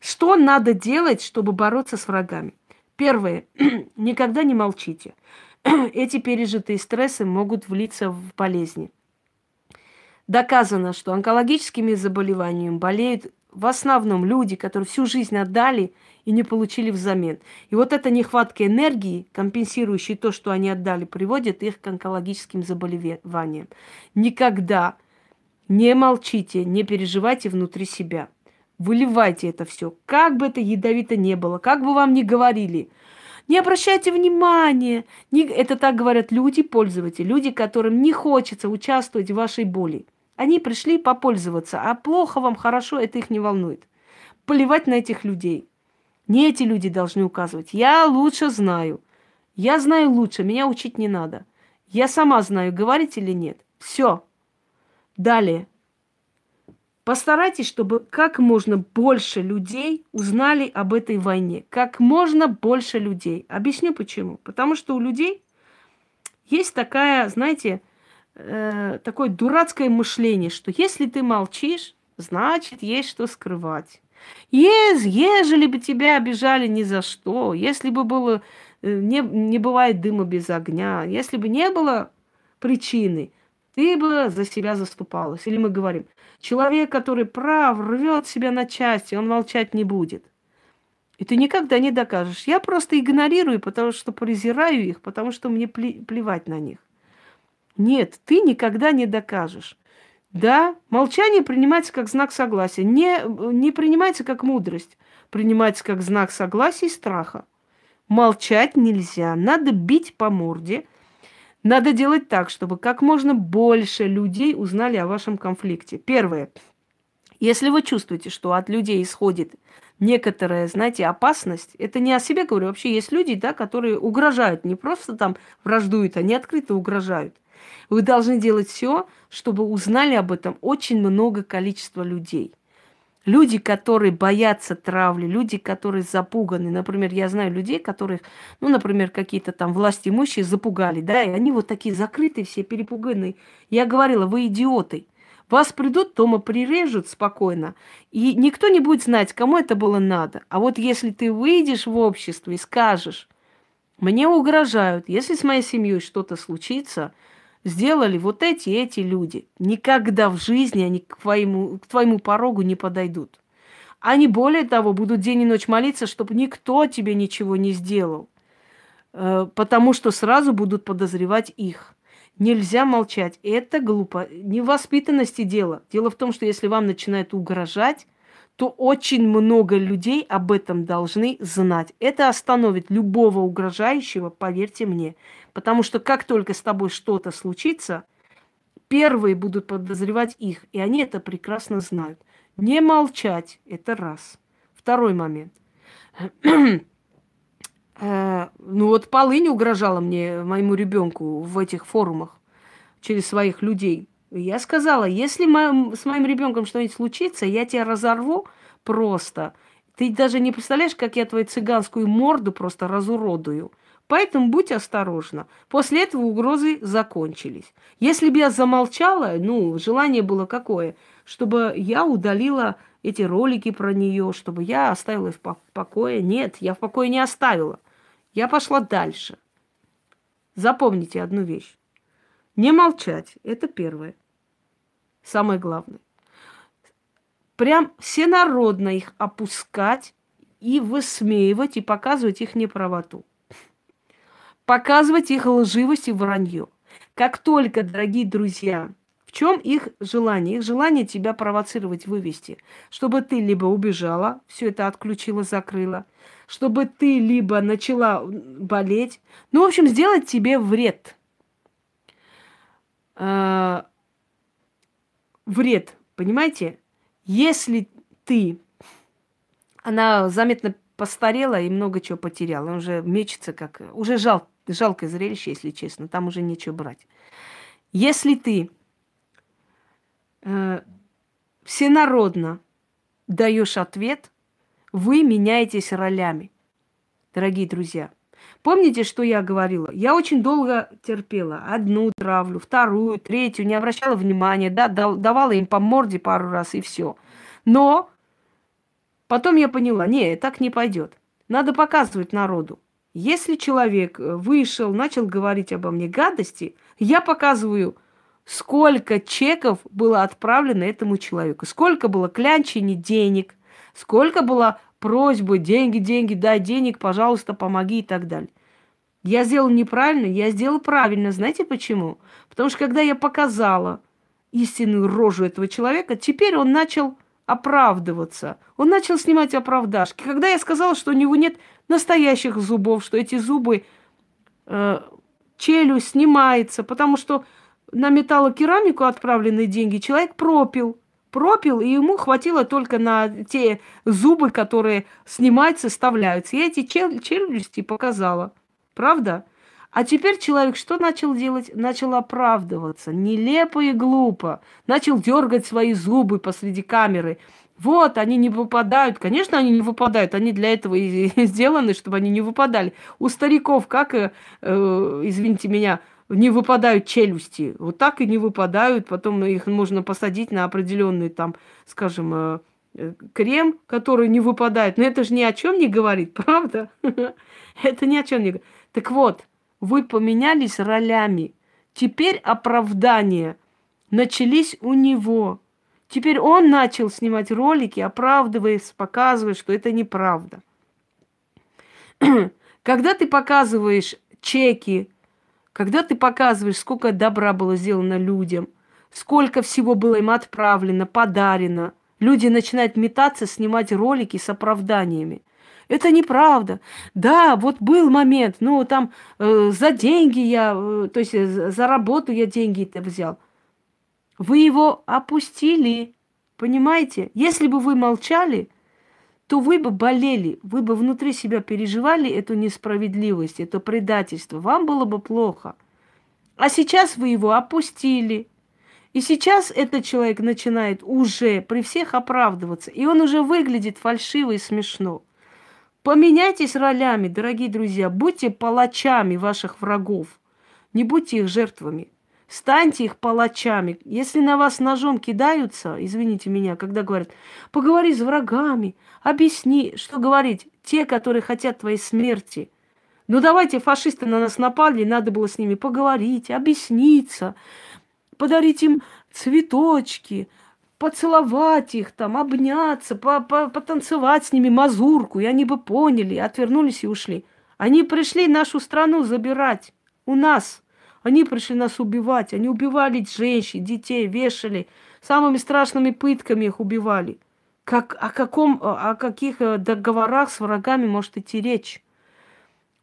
Что надо делать, чтобы бороться с врагами? Первое. (clears throat) Никогда не молчите. (clears throat) Эти пережитые стрессы могут влиться в болезни. Доказано, что онкологическими заболеваниями болеют в основном люди, которые всю жизнь отдали и не получили взамен. И вот эта нехватка энергии, компенсирующая то, что они отдали, приводит их к онкологическим заболеваниям. Никогда не молчите, не переживайте внутри себя. Выливайте это все. Как бы это ядовито не было, как бы вам ни говорили. Не обращайте внимания. Не... Это так говорят люди, пользователи, люди, которым не хочется участвовать в вашей боли. Они пришли попользоваться, а плохо вам, хорошо, это их не волнует. Поливать на этих людей. Не эти люди должны указывать. Я лучше знаю. Я знаю лучше, меня учить не надо. Я сама знаю, говорить или нет. Все. Далее. Постарайтесь, чтобы как можно больше людей узнали об этой войне. Как можно больше людей. Объясню почему. Потому что у людей есть такая, знаете, э, такое дурацкое мышление, что если ты молчишь, значит, есть что скрывать. Ез, ежели бы тебя обижали ни за что, если бы было, э, не, не бывает дыма без огня, если бы не было причины, ты бы за себя заступалась. Или мы говорим, человек, который прав, рвет себя на части, он молчать не будет. И ты никогда не докажешь. Я просто игнорирую, потому что презираю их, потому что мне плевать на них. Нет, ты никогда не докажешь. Да, молчание принимается как знак согласия. Не, не принимается как мудрость. Принимается как знак согласия и страха. Молчать нельзя. Надо бить по морде – надо делать так, чтобы как можно больше людей узнали о вашем конфликте. Первое. Если вы чувствуете, что от людей исходит некоторая, знаете, опасность, это не о себе говорю, вообще есть люди, да, которые угрожают, не просто там враждуют, они открыто угрожают. Вы должны делать все, чтобы узнали об этом очень много количества людей – Люди, которые боятся травли, люди, которые запуганы. Например, я знаю людей, которых, ну, например, какие-то там власти имущие запугали, да, и они вот такие закрытые, все перепуганные. Я говорила, вы идиоты. Вас придут, дома прирежут спокойно, и никто не будет знать, кому это было надо. А вот если ты выйдешь в общество и скажешь, мне угрожают, если с моей семьей что-то случится – сделали вот эти эти люди. Никогда в жизни они к твоему, к твоему порогу не подойдут. Они, более того, будут день и ночь молиться, чтобы никто тебе ничего не сделал. Э, потому что сразу будут подозревать их. Нельзя молчать. Это глупо. Невоспитанности дело. Дело в том, что если вам начинают угрожать, то очень много людей об этом должны знать. Это остановит любого угрожающего, поверьте мне. Потому что как только с тобой что-то случится, первые будут подозревать их, и они это прекрасно знают. Не молчать – это раз. Второй момент. (clears throat) Э, ну вот полынь угрожала мне, моему ребенку, в этих форумах через своих людей. Я сказала, если с моим ребенком что-нибудь случится, я тебя разорву просто. Ты даже не представляешь, как я твою цыганскую морду просто разуродую. Поэтому будь осторожна. После этого угрозы закончились. Если бы я замолчала, ну, желание было какое? Чтобы я удалила эти ролики про нее, чтобы я оставила их в покое. Нет, я в покое не оставила. Я пошла дальше. Запомните одну вещь. Не молчать. Это первое. Самое главное. Прям всенародно их опускать и высмеивать, и показывать их неправоту показывать их лживость и вранье. Как только, дорогие друзья, в чем их желание? Их желание тебя провоцировать, вывести. Чтобы ты либо убежала, все это отключила, закрыла, чтобы ты либо начала болеть. Ну, в общем, сделать тебе вред. А, вред, понимаете? Если ты, она заметно постарела и много чего потеряла, уже мечется как... Уже жалко жалкое зрелище, если честно, там уже нечего брать. Если ты э, всенародно даешь ответ, вы меняетесь ролями, дорогие друзья. Помните, что я говорила? Я очень долго терпела. Одну травлю, вторую, третью, не обращала внимания, да, давала им по морде пару раз и все. Но потом я поняла, не, так не пойдет. Надо показывать народу. Если человек э, вышел, начал говорить обо мне гадости, я показываю, сколько чеков было отправлено этому человеку, сколько было клянчений денег, сколько было просьбы, деньги, деньги, дай денег, пожалуйста, помоги и так далее. Я сделал неправильно, я сделал правильно. Знаете почему? Потому что когда я показала истинную рожу этого человека, теперь он начал оправдываться. Он начал снимать оправдашки. Когда я сказала, что у него нет настоящих зубов, что эти зубы, э, челюсть снимается, потому что на металлокерамику отправленные деньги человек пропил. Пропил, и ему хватило только на те зубы, которые снимаются, вставляются. Я эти чел- челюсти показала. Правда? А теперь человек что начал делать? Начал оправдываться. Нелепо и глупо. Начал дергать свои зубы посреди камеры. Вот, они не выпадают. Конечно, они не выпадают. Они для этого и (laughs) сделаны, чтобы они не выпадали. У стариков, как, э, э, извините меня, не выпадают челюсти. Вот так и не выпадают. Потом их можно посадить на определенный там, скажем, э, э крем, который не выпадает. Но это же ни о чем не говорит, (laughs) правда? Это ни о чем не говорит. Так вот, вы поменялись ролями. Теперь оправдания начались у него. Теперь он начал снимать ролики, оправдываясь, показывая, что это неправда. (clears throat) Когда ты показываешь чеки, когда ты показываешь, сколько добра было сделано людям, сколько всего было им отправлено, подарено, люди начинают метаться, снимать ролики с оправданиями. Это неправда. Да, вот был момент, ну там э, за деньги я, э, то есть э, за работу я деньги это взял. Вы его опустили, понимаете? Если бы вы молчали, то вы бы болели, вы бы внутри себя переживали эту несправедливость, это предательство. Вам было бы плохо. А сейчас вы его опустили. И сейчас этот человек начинает уже при всех оправдываться. И он уже выглядит фальшиво и смешно. Поменяйтесь ролями, дорогие друзья. Будьте палачами ваших врагов. Не будьте их жертвами. Станьте их палачами. Если на вас ножом кидаются, извините меня, когда говорят, поговори с врагами, объясни, что говорить, те, которые хотят твоей смерти. Ну давайте, фашисты на нас напали, надо было с ними поговорить, объясниться, подарить им цветочки, поцеловать их, там, обняться, по -по потанцевать с ними мазурку, и они бы поняли, отвернулись и ушли. Они пришли нашу страну забирать у нас. Они пришли нас убивать. Они убивали женщин, детей, вешали. Самыми страшными пытками их убивали. Как, о, каком, о каких э, договорах с врагами может идти речь?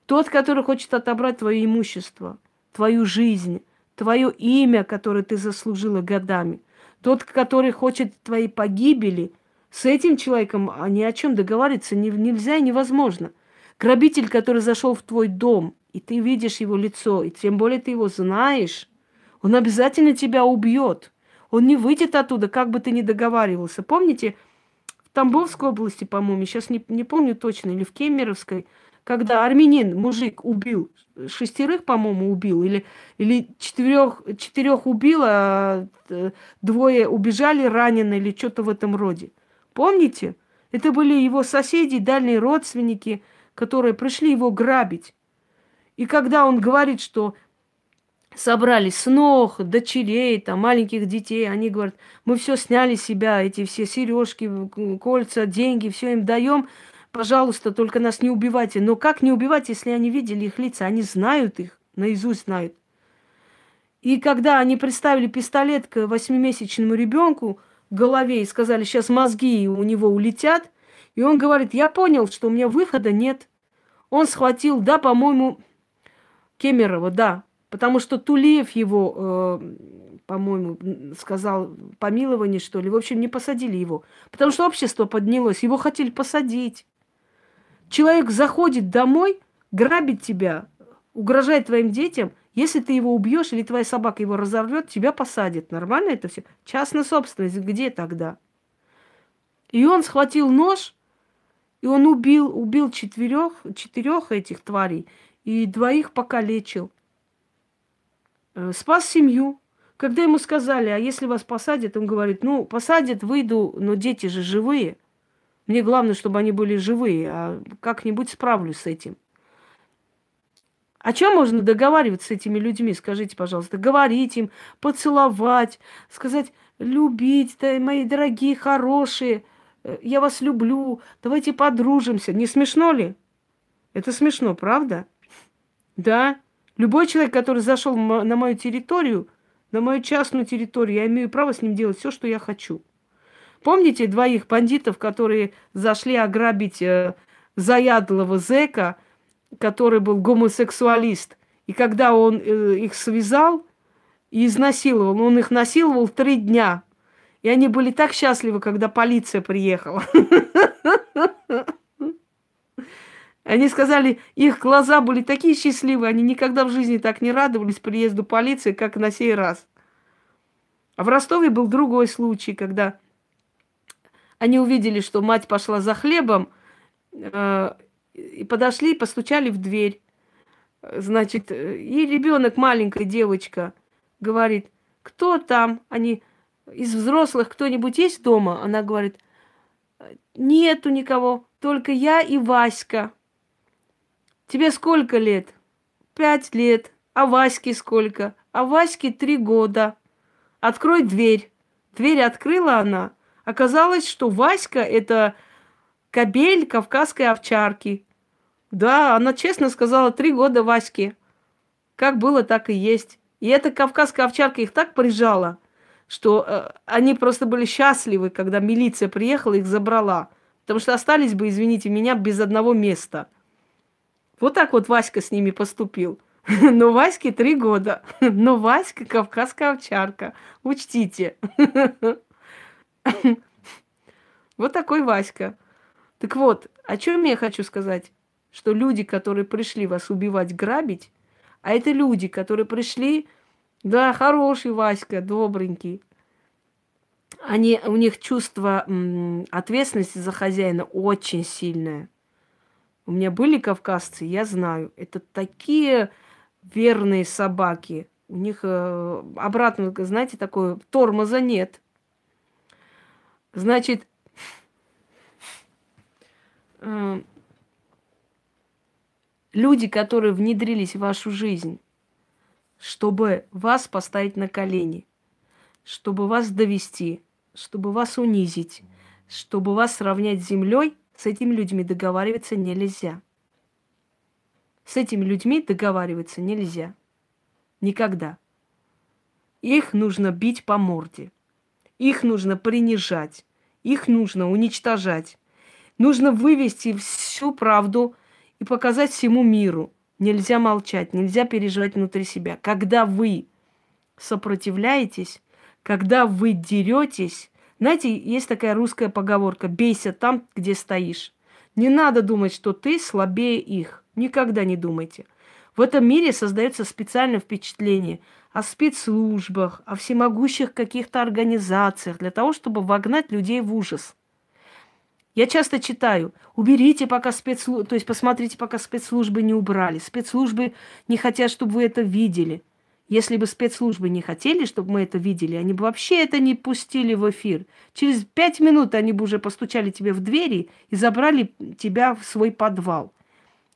Тот, который хочет отобрать твое имущество, твою жизнь, твое имя, которое ты заслужила годами – тот, который хочет твоей погибели, с этим человеком ни о чем договориться не, нельзя и невозможно. Грабитель, который зашел в твой дом, и ты видишь его лицо, и тем более ты его знаешь, он обязательно тебя убьет. Он не выйдет оттуда, как бы ты ни договаривался. Помните, Тамбовской области, по-моему, сейчас не, не помню точно, или в Кемеровской, когда армянин, мужик, убил шестерых, по-моему, убил, или, или четырех, четырех убил, а э, двое убежали ранены, или что-то в этом роде. Помните? Это были его соседи, дальние родственники, которые пришли его грабить. И когда он говорит, что собрали снох, дочерей, там, маленьких детей, они говорят, мы все сняли себя, эти все сережки, кольца, деньги, все им даем, пожалуйста, только нас не убивайте. Но как не убивать, если они видели их лица? Они знают их, наизусть знают. И когда они представили пистолет к восьмимесячному ребенку в голове и сказали, сейчас мозги у него улетят, и он говорит, я понял, что у меня выхода нет. Он схватил, да, по-моему, Кемерова, да, потому что Тулеев его, э, по-моему, сказал помилование, что ли. В общем, не посадили его, потому что общество поднялось, его хотели посадить. Человек заходит домой, грабит тебя, угрожает твоим детям. Если ты его убьешь или твоя собака его разорвет, тебя посадят. Нормально это все? Частная собственность, где тогда? И он схватил нож, и он убил, убил четырех, четырех этих тварей, и двоих покалечил. Э, спас семью. Когда ему сказали, а если вас посадят, он говорит, ну, посадят, выйду, но дети же живые. Мне главное, чтобы они были живые, а как-нибудь справлюсь с этим. О чем можно договариваться с этими людьми, скажите, пожалуйста? Говорить им, поцеловать, сказать, любить, да, мои дорогие, хорошие, э, я вас люблю, давайте подружимся. Не смешно ли? Это смешно, правда? Да. Любой человек, который зашел на мою территорию, на мою частную территорию, я имею право с ним делать все, что я хочу. Помните двоих бандитов, которые зашли ограбить э, заядлого зэка, который был гомосексуалист? И когда он э, их связал и изнасиловал, он их насиловал три дня. И они были так счастливы, когда полиция приехала. (laughs) Они сказали, их глаза были такие счастливые, они никогда в жизни так не радовались приезду полиции, как на сей раз. А в Ростове был другой случай, когда они увидели, что мать пошла за хлебом, э, и подошли, постучали в дверь. Значит, и ребенок, маленькая девочка, говорит, кто там? Они из взрослых кто-нибудь есть дома? Она говорит, нету никого, только я и Васька. Тебе сколько лет? Пять лет. А Ваське сколько? А Ваське три года. Открой дверь. Дверь открыла она. Оказалось, что Васька – это кобель кавказской овчарки. Да, она честно сказала, три года Ваське. Как было, так и есть. И эта кавказская овчарка их так прижала, что э, они просто были счастливы, когда милиция приехала, их забрала. Потому что остались бы, извините меня, без одного места. Вот так вот Васька с ними поступил. (laughs) Но Ваське три года. (laughs) Но Васька кавказская овчарка. Учтите. (laughs) Вот такой Васька. Так вот, о чем я хочу сказать? Что люди, которые пришли вас убивать, грабить, а это люди, которые пришли, да, хороший Васька, добренький, они, у них чувство м, ответственности за хозяина очень сильное. У меня были кавказцы, я знаю, это такие верные собаки. У них э, обратно, знаете, такое тормоза нет. Значит, э, люди, которые внедрились в вашу жизнь, чтобы вас поставить на колени, чтобы вас довести, чтобы вас унизить, чтобы вас сравнять с землей, с этими людьми договариваться нельзя. С этими людьми договариваться нельзя. Никогда. Их нужно бить по морде. Их нужно принижать, их нужно уничтожать. Нужно вывести всю правду и показать всему миру. Нельзя молчать, нельзя переживать внутри себя. Когда вы сопротивляетесь, когда вы деретесь, знаете, есть такая русская поговорка «бейся там, где стоишь». Не надо думать, что ты слабее их. Никогда не думайте. В этом мире создается специальное впечатление о спецслужбах, о всемогущих каких-то организациях для того, чтобы вогнать людей в ужас. Я часто читаю, уберите пока спецслужбы, то есть посмотрите, пока спецслужбы не убрали. Спецслужбы не хотят, чтобы вы это видели. Если бы спецслужбы не хотели, чтобы мы это видели, они бы вообще это не пустили в эфир. Через пять минут они бы уже постучали тебе в двери и забрали тебя в свой подвал.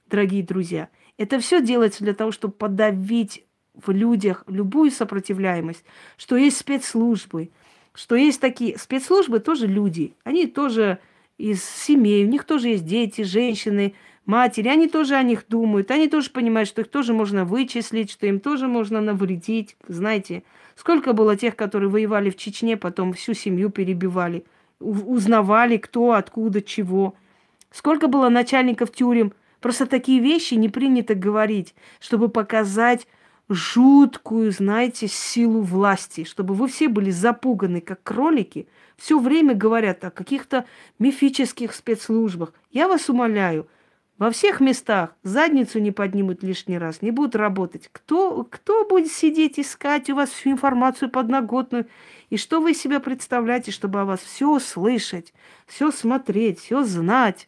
Дорогие друзья, это все делается для того, чтобы подавить в людях любую сопротивляемость, что есть спецслужбы, что есть такие... Спецслужбы тоже люди, они тоже из семей, у них тоже есть дети, женщины, матери, они тоже о них думают, они тоже понимают, что их тоже можно вычислить, что им тоже можно навредить. Знаете, сколько было тех, которые воевали в Чечне, потом всю семью перебивали, узнавали, кто, откуда, чего. Сколько было начальников тюрем. Просто такие вещи не принято говорить, чтобы показать жуткую, знаете, силу власти, чтобы вы все были запуганы, как кролики, все время говорят о каких-то мифических спецслужбах. Я вас умоляю, во всех местах задницу не поднимут лишний раз, не будут работать. Кто, кто будет сидеть, искать у вас всю информацию подноготную? И что вы себя представляете, чтобы о вас все слышать, все смотреть, все знать?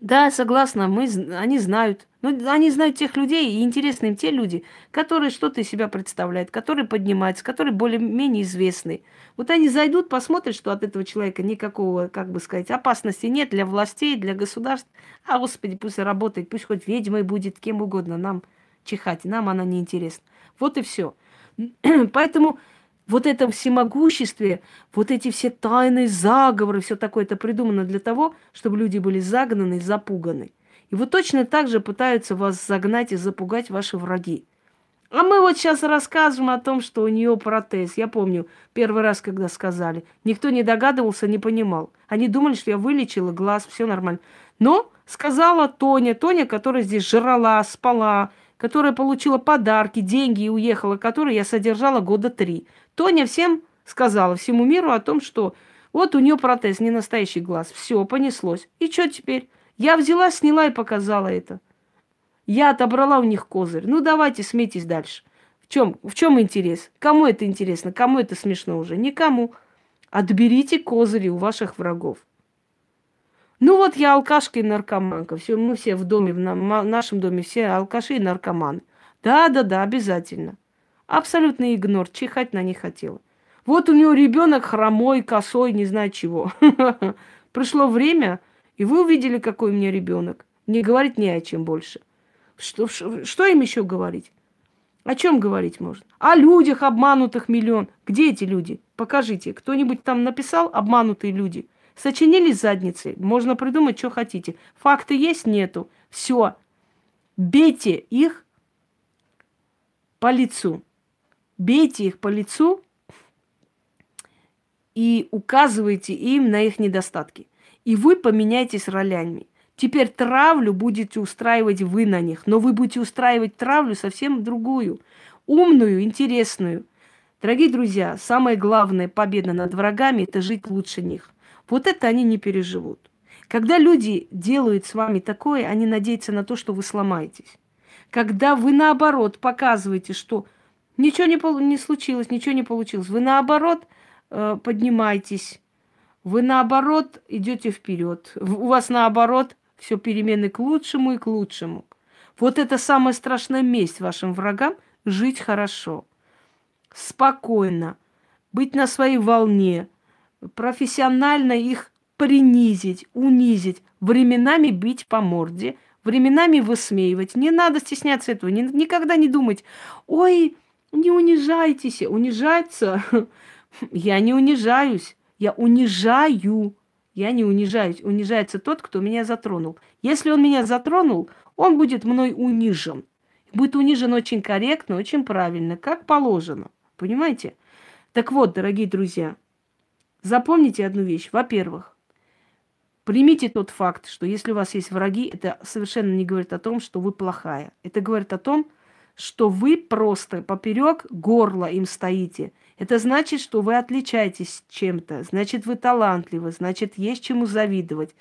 Да, согласна, мы, они знают. Но они знают тех людей, и интересны им те люди, которые что-то из себя представляют, которые поднимаются, которые более-менее известны. Вот они зайдут, посмотрят, что от этого человека никакого, как бы сказать, опасности нет для властей, для государств. А, господи, пусть работает, пусть хоть ведьмой будет, кем угодно, нам чихать, нам она не интересна. Вот и все. (clears throat) Поэтому вот это всемогуществе, вот эти все тайные заговоры, все такое, это придумано для того, чтобы люди были загнаны, запуганы. И вот точно так же пытаются вас загнать и запугать ваши враги. А мы вот сейчас рассказываем о том, что у нее протез. Я помню, первый раз, когда сказали, никто не догадывался, не понимал. Они думали, что я вылечила глаз, все нормально. Но сказала Тоня, Тоня, которая здесь жрала, спала, которая получила подарки, деньги и уехала, которую я содержала года три. Тоня всем сказала, всему миру о том, что вот у нее протез, не настоящий глаз. Все, понеслось. И что теперь? Я взяла, сняла и показала это. Я отобрала у них козырь. Ну, давайте, смейтесь дальше. В чем, в чем интерес? Кому это интересно? Кому это смешно уже? Никому. Отберите козыри у ваших врагов. Ну вот я алкашка и наркоманка. Все, мы все в доме, в нашем доме все алкаши и наркоманы. Да, да, да, обязательно. Абсолютный игнор, чихать на них хотела. Вот у нее ребенок хромой, косой, не знаю чего. (laughs) Пришло время, и вы увидели, какой у меня ребенок. Не говорить ни о чем больше. Что, что им еще говорить? О чем говорить можно? О людях, обманутых миллион. Где эти люди? Покажите. Кто-нибудь там написал обманутые люди? Сочинили задницы. Можно придумать, что хотите. Факты есть, нету. Все. Бейте их по лицу бейте их по лицу и указывайте им на их недостатки. И вы поменяйтесь ролями. Теперь травлю будете устраивать вы на них, но вы будете устраивать травлю совсем другую, умную, интересную. Дорогие друзья, самая главная победа над врагами – это жить лучше них. Вот это они не переживут. Когда люди делают с вами такое, они надеются на то, что вы сломаетесь. Когда вы, наоборот, показываете, что Ничего не, не случилось, ничего не получилось. Вы наоборот э, поднимаетесь, вы наоборот идете вперед. У вас наоборот все перемены к лучшему и к лучшему. Вот это самая страшная месть вашим врагам – жить хорошо, спокойно, быть на своей волне, профессионально их принизить, унизить, временами бить по морде, временами высмеивать. Не надо стесняться этого, не, никогда не думать, ой, не унижайтесь, унижаться. (laughs) Я не унижаюсь, я унижаю. Я не унижаюсь. Унижается тот, кто меня затронул. Если он меня затронул, он будет мной унижен. Будет унижен очень корректно, очень правильно, как положено. Понимаете? Так вот, дорогие друзья, запомните одну вещь. Во-первых, примите тот факт, что если у вас есть враги, это совершенно не говорит о том, что вы плохая. Это говорит о том, что вы просто поперек горла им стоите. Это значит, что вы отличаетесь чем-то, значит, вы талантливы, значит, есть чему завидовать.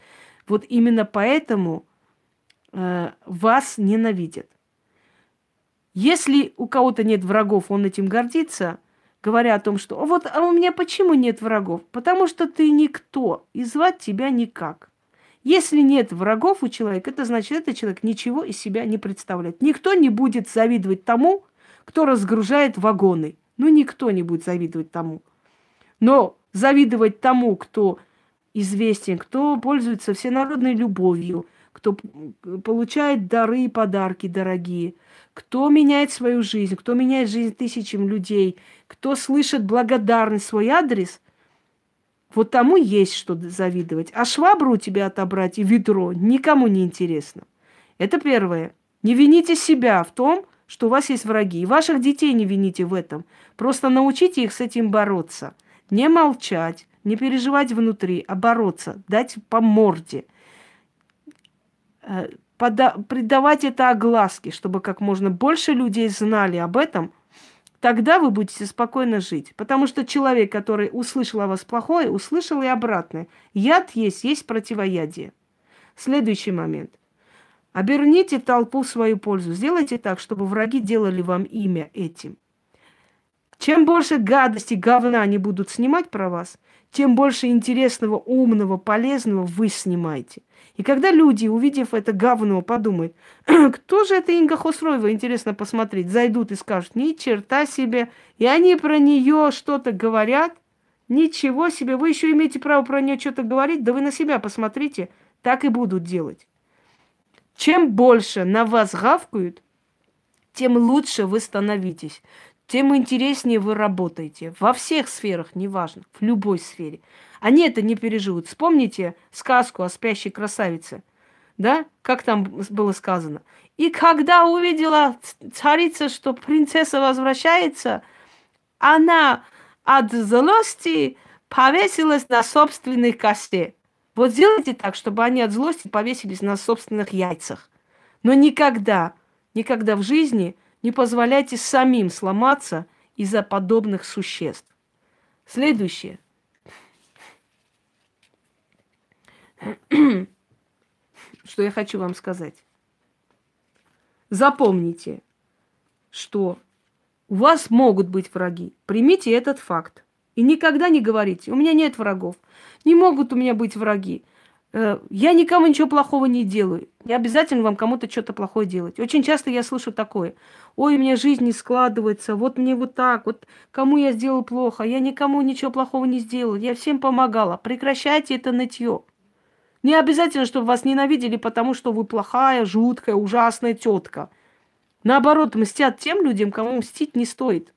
Вот именно поэтому э, вас ненавидят. Если у кого-то нет врагов, он этим гордится, говоря о том, что вот а у меня почему нет врагов? Потому что ты никто, и звать тебя никак. Если нет врагов у человека, это значит, этот человек ничего из себя не представляет. Никто не будет завидовать тому, кто разгружает вагоны. Ну, никто не будет завидовать тому. Но завидовать тому, кто известен, кто пользуется всенародной любовью, кто получает дары и подарки дорогие, кто меняет свою жизнь, кто меняет жизнь тысячам людей, кто слышит благодарность свой адрес, вот тому есть что завидовать. А швабру у тебя отобрать и ведро никому не интересно. Это первое. Не вините себя в том, что у вас есть враги. И ваших детей не вините в этом. Просто научите их с этим бороться. Не молчать, не переживать внутри, а бороться, дать по морде. Э, пода- придавать это огласке, чтобы как можно больше людей знали об этом, тогда вы будете спокойно жить. Потому что человек, который услышал о вас плохое, услышал и обратное. Яд есть, есть противоядие. Следующий момент. Оберните толпу в свою пользу. Сделайте так, чтобы враги делали вам имя этим. Чем больше гадости, говна они будут снимать про вас, тем больше интересного, умного, полезного вы снимаете. И когда люди, увидев это говно, подумают, кто же это Инга Хосроева, интересно посмотреть, зайдут и скажут, ни черта себе, и они про нее что-то говорят, ничего себе, вы еще имеете право про нее что-то говорить, да вы на себя посмотрите, так и будут делать. Чем больше на вас гавкают, тем лучше вы становитесь, тем интереснее вы работаете. Во всех сферах, неважно, в любой сфере. Они это не переживут. Вспомните сказку о спящей красавице. Да? Как там было сказано? И когда увидела царица, что принцесса возвращается, она от злости повесилась на собственной косе. Вот сделайте так, чтобы они от злости повесились на собственных яйцах. Но никогда, никогда в жизни не позволяйте самим сломаться из-за подобных существ. Следующее. (clears throat) Что я хочу вам сказать. Запомните, что у вас могут быть враги. Примите этот факт. И никогда не говорите, у меня нет врагов. Не могут у меня быть враги. Э, я никому ничего плохого не делаю. Не обязательно вам кому-то что-то плохое делать. Очень часто я слышу такое. Ой, у меня жизнь не складывается, вот мне вот так, вот кому я сделал плохо, я никому ничего плохого не сделал, я всем помогала. Прекращайте это нытье. Не обязательно, чтобы вас ненавидели, потому что вы плохая, жуткая, ужасная тетка. Наоборот, мстят тем людям, кому мстить не стоит.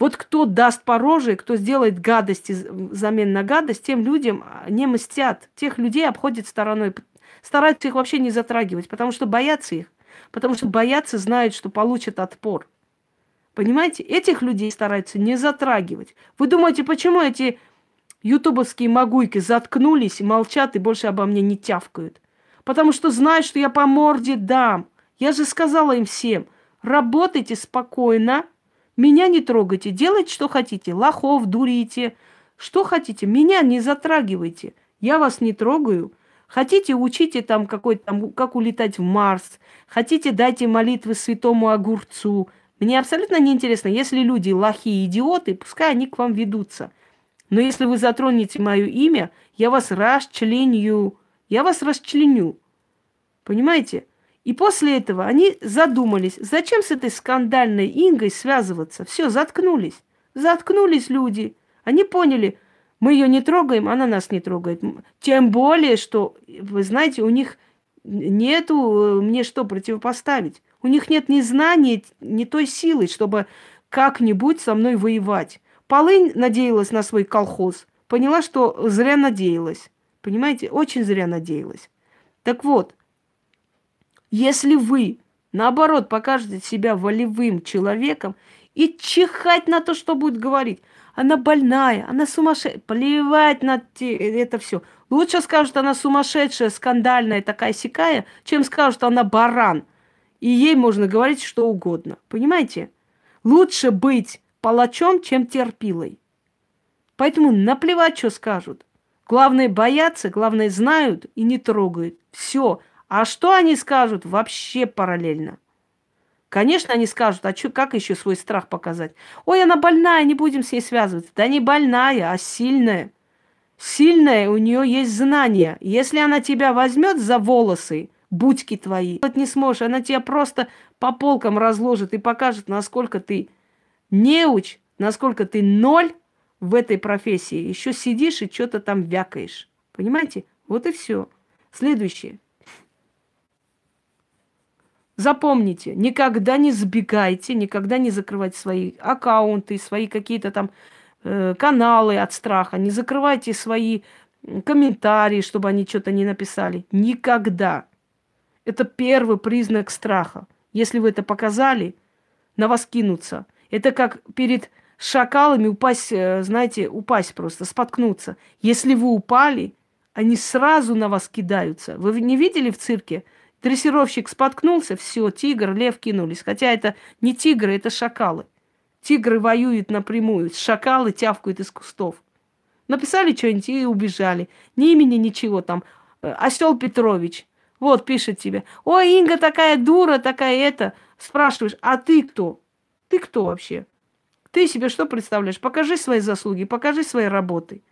Вот кто даст по кто сделает гадости взамен на гадость, тем людям а, не мстят. Тех людей обходят стороной. Стараются их вообще не затрагивать, потому что боятся их. Потому что боятся, знают, что получат отпор. Понимаете? Этих людей стараются не затрагивать. Вы думаете, почему эти ютубовские магуйки заткнулись молчат и больше обо мне не тявкают? Потому что знают, что я по морде дам. Я же сказала им всем, работайте спокойно, меня не трогайте, делайте, что хотите. Лохов дурите, что хотите. Меня не затрагивайте. Я вас не трогаю. Хотите, учите там какой-то там, как улетать в Марс. Хотите, дайте молитвы святому огурцу. Мне абсолютно неинтересно. Если люди лохи идиоты, пускай они к вам ведутся. Но если вы затронете мое имя, я вас расчленю. Я вас расчленю. Понимаете? И после этого они задумались, зачем с этой скандальной Ингой связываться. Все, заткнулись. Заткнулись люди. Они поняли, мы ее не трогаем, она нас не трогает. Тем более, что, вы знаете, у них нету э, мне что противопоставить. У них нет ни знаний, ни той силы, чтобы как-нибудь со мной воевать. Полынь надеялась на свой колхоз. Поняла, что зря надеялась. Понимаете, очень зря надеялась. Так вот, если вы, наоборот, покажете себя волевым человеком и чихать на то, что будет говорить, она больная, она сумасшедшая, плевать на те, это все. Лучше скажут, она сумасшедшая, скандальная, такая сякая, чем скажут, она баран. И ей можно говорить что угодно. Понимаете? Лучше быть палачом, чем терпилой. Поэтому наплевать, что скажут. Главное боятся, главное знают и не трогают. Все. А что они скажут, вообще параллельно. Конечно, они скажут, а чё, как еще свой страх показать? Ой, она больная, не будем с ней связываться. Да не больная, а сильная. Сильная, у нее есть знания. Если она тебя возьмет за волосы, будьки твои, вот не сможешь, она тебя просто по полкам разложит и покажет, насколько ты неуч, насколько ты ноль в этой профессии. Еще сидишь и что-то там вякаешь. Понимаете? Вот и все. Следующее. Запомните, никогда не сбегайте, никогда не закрывайте свои аккаунты, свои какие-то там э, каналы от страха, не закрывайте свои комментарии, чтобы они что-то не написали. Никогда. Это первый признак страха. Если вы это показали, на вас кинутся. Это как перед шакалами упасть, э, знаете, упасть просто, споткнуться. Если вы упали, они сразу на вас кидаются. Вы не видели в цирке? Дрессировщик споткнулся, все, тигр, лев кинулись. Хотя это не тигры, это шакалы. Тигры воюют напрямую, шакалы тявкают из кустов. Написали что-нибудь и убежали. Ни имени, ничего там. Э, Осел Петрович. Вот пишет тебе. Ой, Инга такая дура, такая это. Спрашиваешь, а ты кто? Ты кто вообще? Ты себе что представляешь? Покажи свои заслуги, покажи свои работы.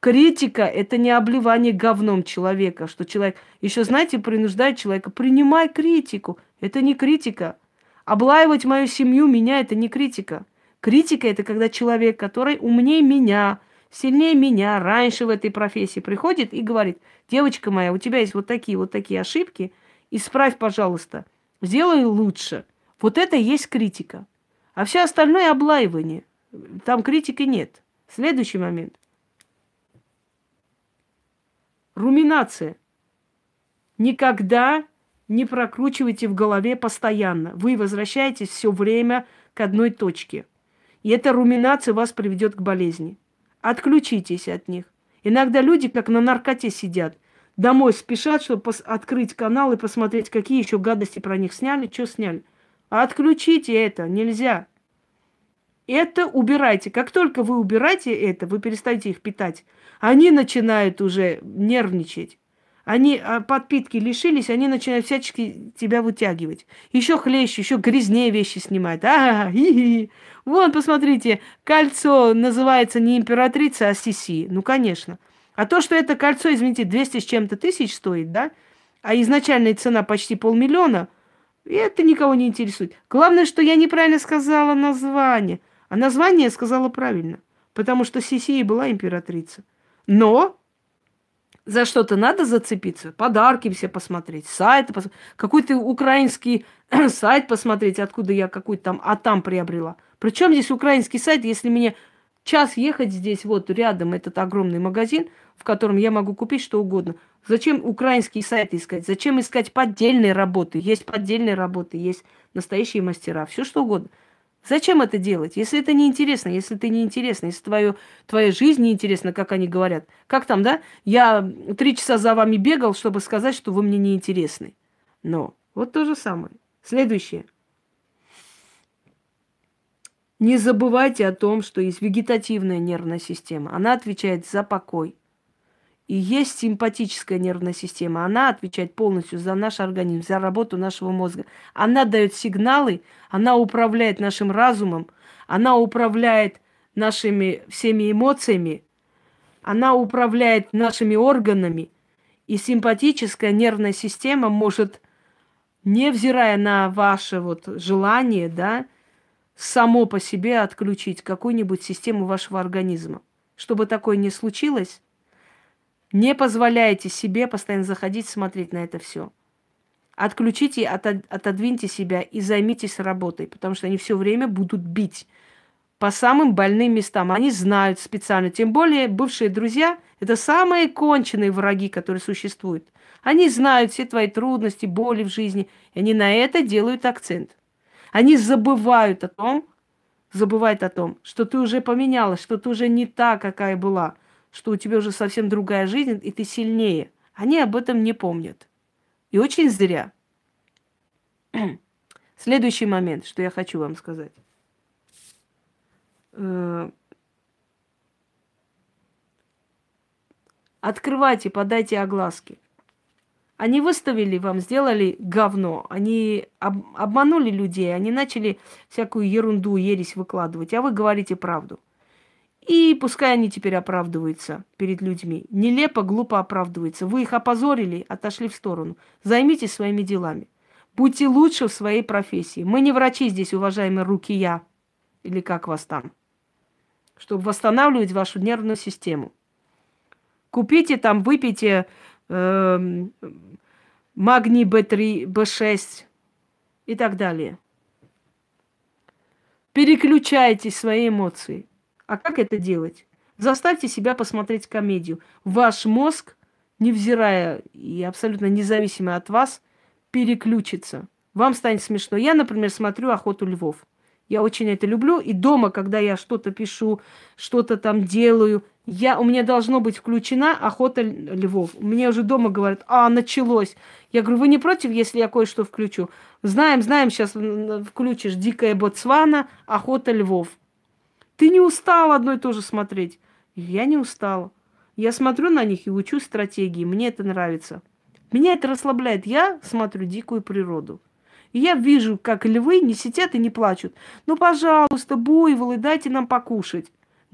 Критика – это не обливание говном человека, что человек, еще знаете, принуждает человека, принимай критику. Это не критика. Облаивать мою семью, меня – это не критика. Критика – это когда человек, который умнее меня, сильнее меня, раньше в этой профессии приходит и говорит, девочка моя, у тебя есть вот такие вот такие ошибки, исправь, пожалуйста, сделай лучше. Вот это и есть критика. А все остальное облаивание. Там критики нет. Следующий момент. Руминация. Никогда не прокручивайте в голове постоянно. Вы возвращаетесь все время к одной точке. И эта руминация вас приведет к болезни. Отключитесь от них. Иногда люди как на наркоте сидят. Домой спешат, чтобы открыть канал и посмотреть, какие еще гадости про них сняли, что сняли. Отключите это, нельзя. Это убирайте. Как только вы убираете это, вы перестаете их питать, они начинают уже нервничать. Они а, подпитки лишились, они начинают всячески тебя вытягивать. Еще хлеще, еще грязнее вещи снимают. А, -а, -а Вон, посмотрите, кольцо называется не императрица, а Сиси. Ну, конечно. А то, что это кольцо, извините, 200 с чем-то тысяч стоит, да? А изначальная цена почти полмиллиона – это никого не интересует. Главное, что я неправильно сказала название. А название я сказала правильно. Потому что Сисия была императрица. Но за что-то надо зацепиться. Подарки все посмотреть, сайты посмотреть. Какой-то украинский (clears throat) сайт посмотреть, откуда я какой-то там, а там приобрела. Причем здесь украинский сайт, если мне час ехать здесь, вот рядом этот огромный магазин, в котором я могу купить что угодно. Зачем украинские сайты искать? Зачем искать поддельные работы? Есть поддельные работы, есть настоящие мастера, все что угодно. Зачем это делать? Если это неинтересно, если ты неинтересно, если твою, твоя жизнь неинтересна, как они говорят. Как там, да? Я три часа за вами бегал, чтобы сказать, что вы мне неинтересны. Но вот то же самое. Следующее. Не забывайте о том, что есть вегетативная нервная система. Она отвечает за покой, и есть симпатическая нервная система. Она отвечает полностью за наш организм, за работу нашего мозга. Она дает сигналы, она управляет нашим разумом, она управляет нашими всеми эмоциями, она управляет нашими органами. И симпатическая нервная система может, невзирая на ваше вот желание, да, само по себе отключить какую-нибудь систему вашего организма. Чтобы такое не случилось, не позволяйте себе постоянно заходить, смотреть на это все. Отключите, отодвиньте себя и займитесь работой, потому что они все время будут бить по самым больным местам. Они знают специально. Тем более бывшие друзья – это самые конченые враги, которые существуют. Они знают все твои трудности, боли в жизни, и они на это делают акцент. Они забывают о том, забывают о том, что ты уже поменялась, что ты уже не та, какая была – что у тебя уже совсем другая жизнь, и ты сильнее. Они об этом не помнят. И очень зря. (clears throat) Следующий момент, что я хочу вам сказать. Э, открывайте, подайте огласки. Они выставили вам, сделали говно. Они об, обманули людей, они начали всякую ерунду, ересь выкладывать, а вы говорите правду. И пускай они теперь оправдываются перед людьми. Нелепо, глупо оправдываются. Вы их опозорили, отошли в сторону. Займитесь своими делами. Будьте лучше в своей профессии. Мы не врачи здесь, уважаемые руки я. Или как вас там. Чтобы восстанавливать вашу нервную систему. Купите там, выпейте э, магний B3, B6 и так далее. Переключайте свои эмоции. А как это делать? Заставьте себя посмотреть комедию. Ваш мозг, невзирая и абсолютно независимо от вас, переключится. Вам станет смешно. Я, например, смотрю «Охоту львов». Я очень это люблю. И дома, когда я что-то пишу, что-то там делаю, я, у меня должно быть включена охота львов. Мне уже дома говорят, а, началось. Я говорю, вы не против, если я кое-что включу? Знаем, знаем, сейчас включишь «Дикая Ботсвана», «Охота львов». Ты не устал одно и то же смотреть? Я не устала. Я смотрю на них и учу стратегии. Мне это нравится. Меня это расслабляет. Я смотрю дикую природу. И я вижу, как львы не сидят и не плачут. Ну, пожалуйста, буйволы, дайте нам покушать.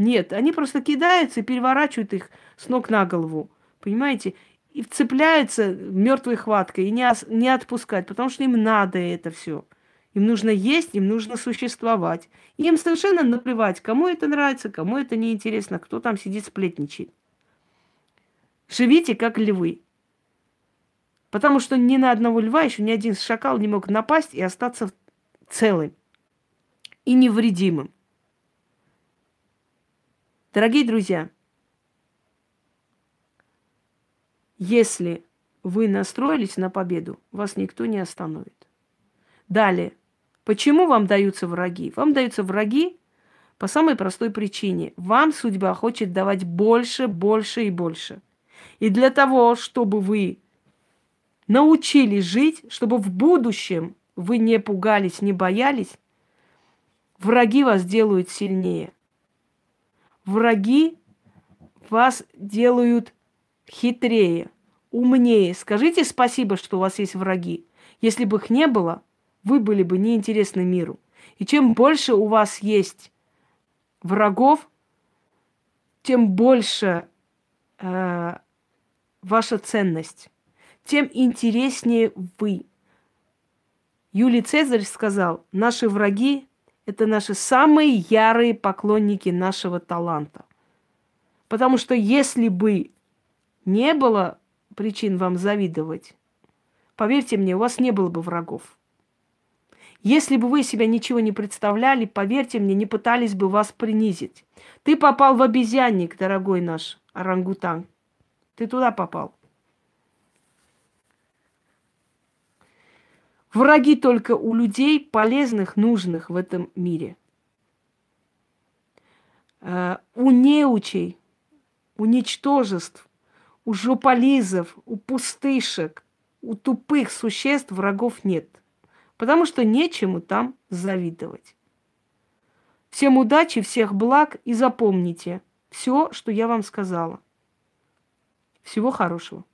Нет, они просто кидаются и переворачивают их с ног на голову. Понимаете? И вцепляются мертвой хваткой и не, не отпускают, потому что им надо это все. Им нужно есть, им нужно существовать. Им совершенно наплевать, кому это нравится, кому это неинтересно, кто там сидит сплетничает. Живите как львы. Потому что ни на одного льва еще ни один шакал не мог напасть и остаться целым и невредимым. Дорогие друзья, если вы настроились на победу, вас никто не остановит. Далее. Почему вам даются враги? Вам даются враги по самой простой причине. Вам судьба хочет давать больше, больше и больше. И для того, чтобы вы научились жить, чтобы в будущем вы не пугались, не боялись, враги вас делают сильнее. Враги вас делают хитрее, умнее. Скажите спасибо, что у вас есть враги. Если бы их не было, вы были бы неинтересны миру. И чем больше у вас есть врагов, тем больше э, ваша ценность тем интереснее вы. Юлий Цезарь сказал, наши враги – это наши самые ярые поклонники нашего таланта. Потому что если бы не было причин вам завидовать, поверьте мне, у вас не было бы врагов. Если бы вы себя ничего не представляли, поверьте мне, не пытались бы вас принизить. Ты попал в обезьянник, дорогой наш орангутан. Ты туда попал. Враги только у людей полезных, нужных в этом мире. Э, у неучей, у ничтожеств, у жополизов, у пустышек, у тупых существ врагов нет. Потому что нечему там завидовать. Всем удачи, всех благ и запомните все, что я вам сказала. Всего хорошего.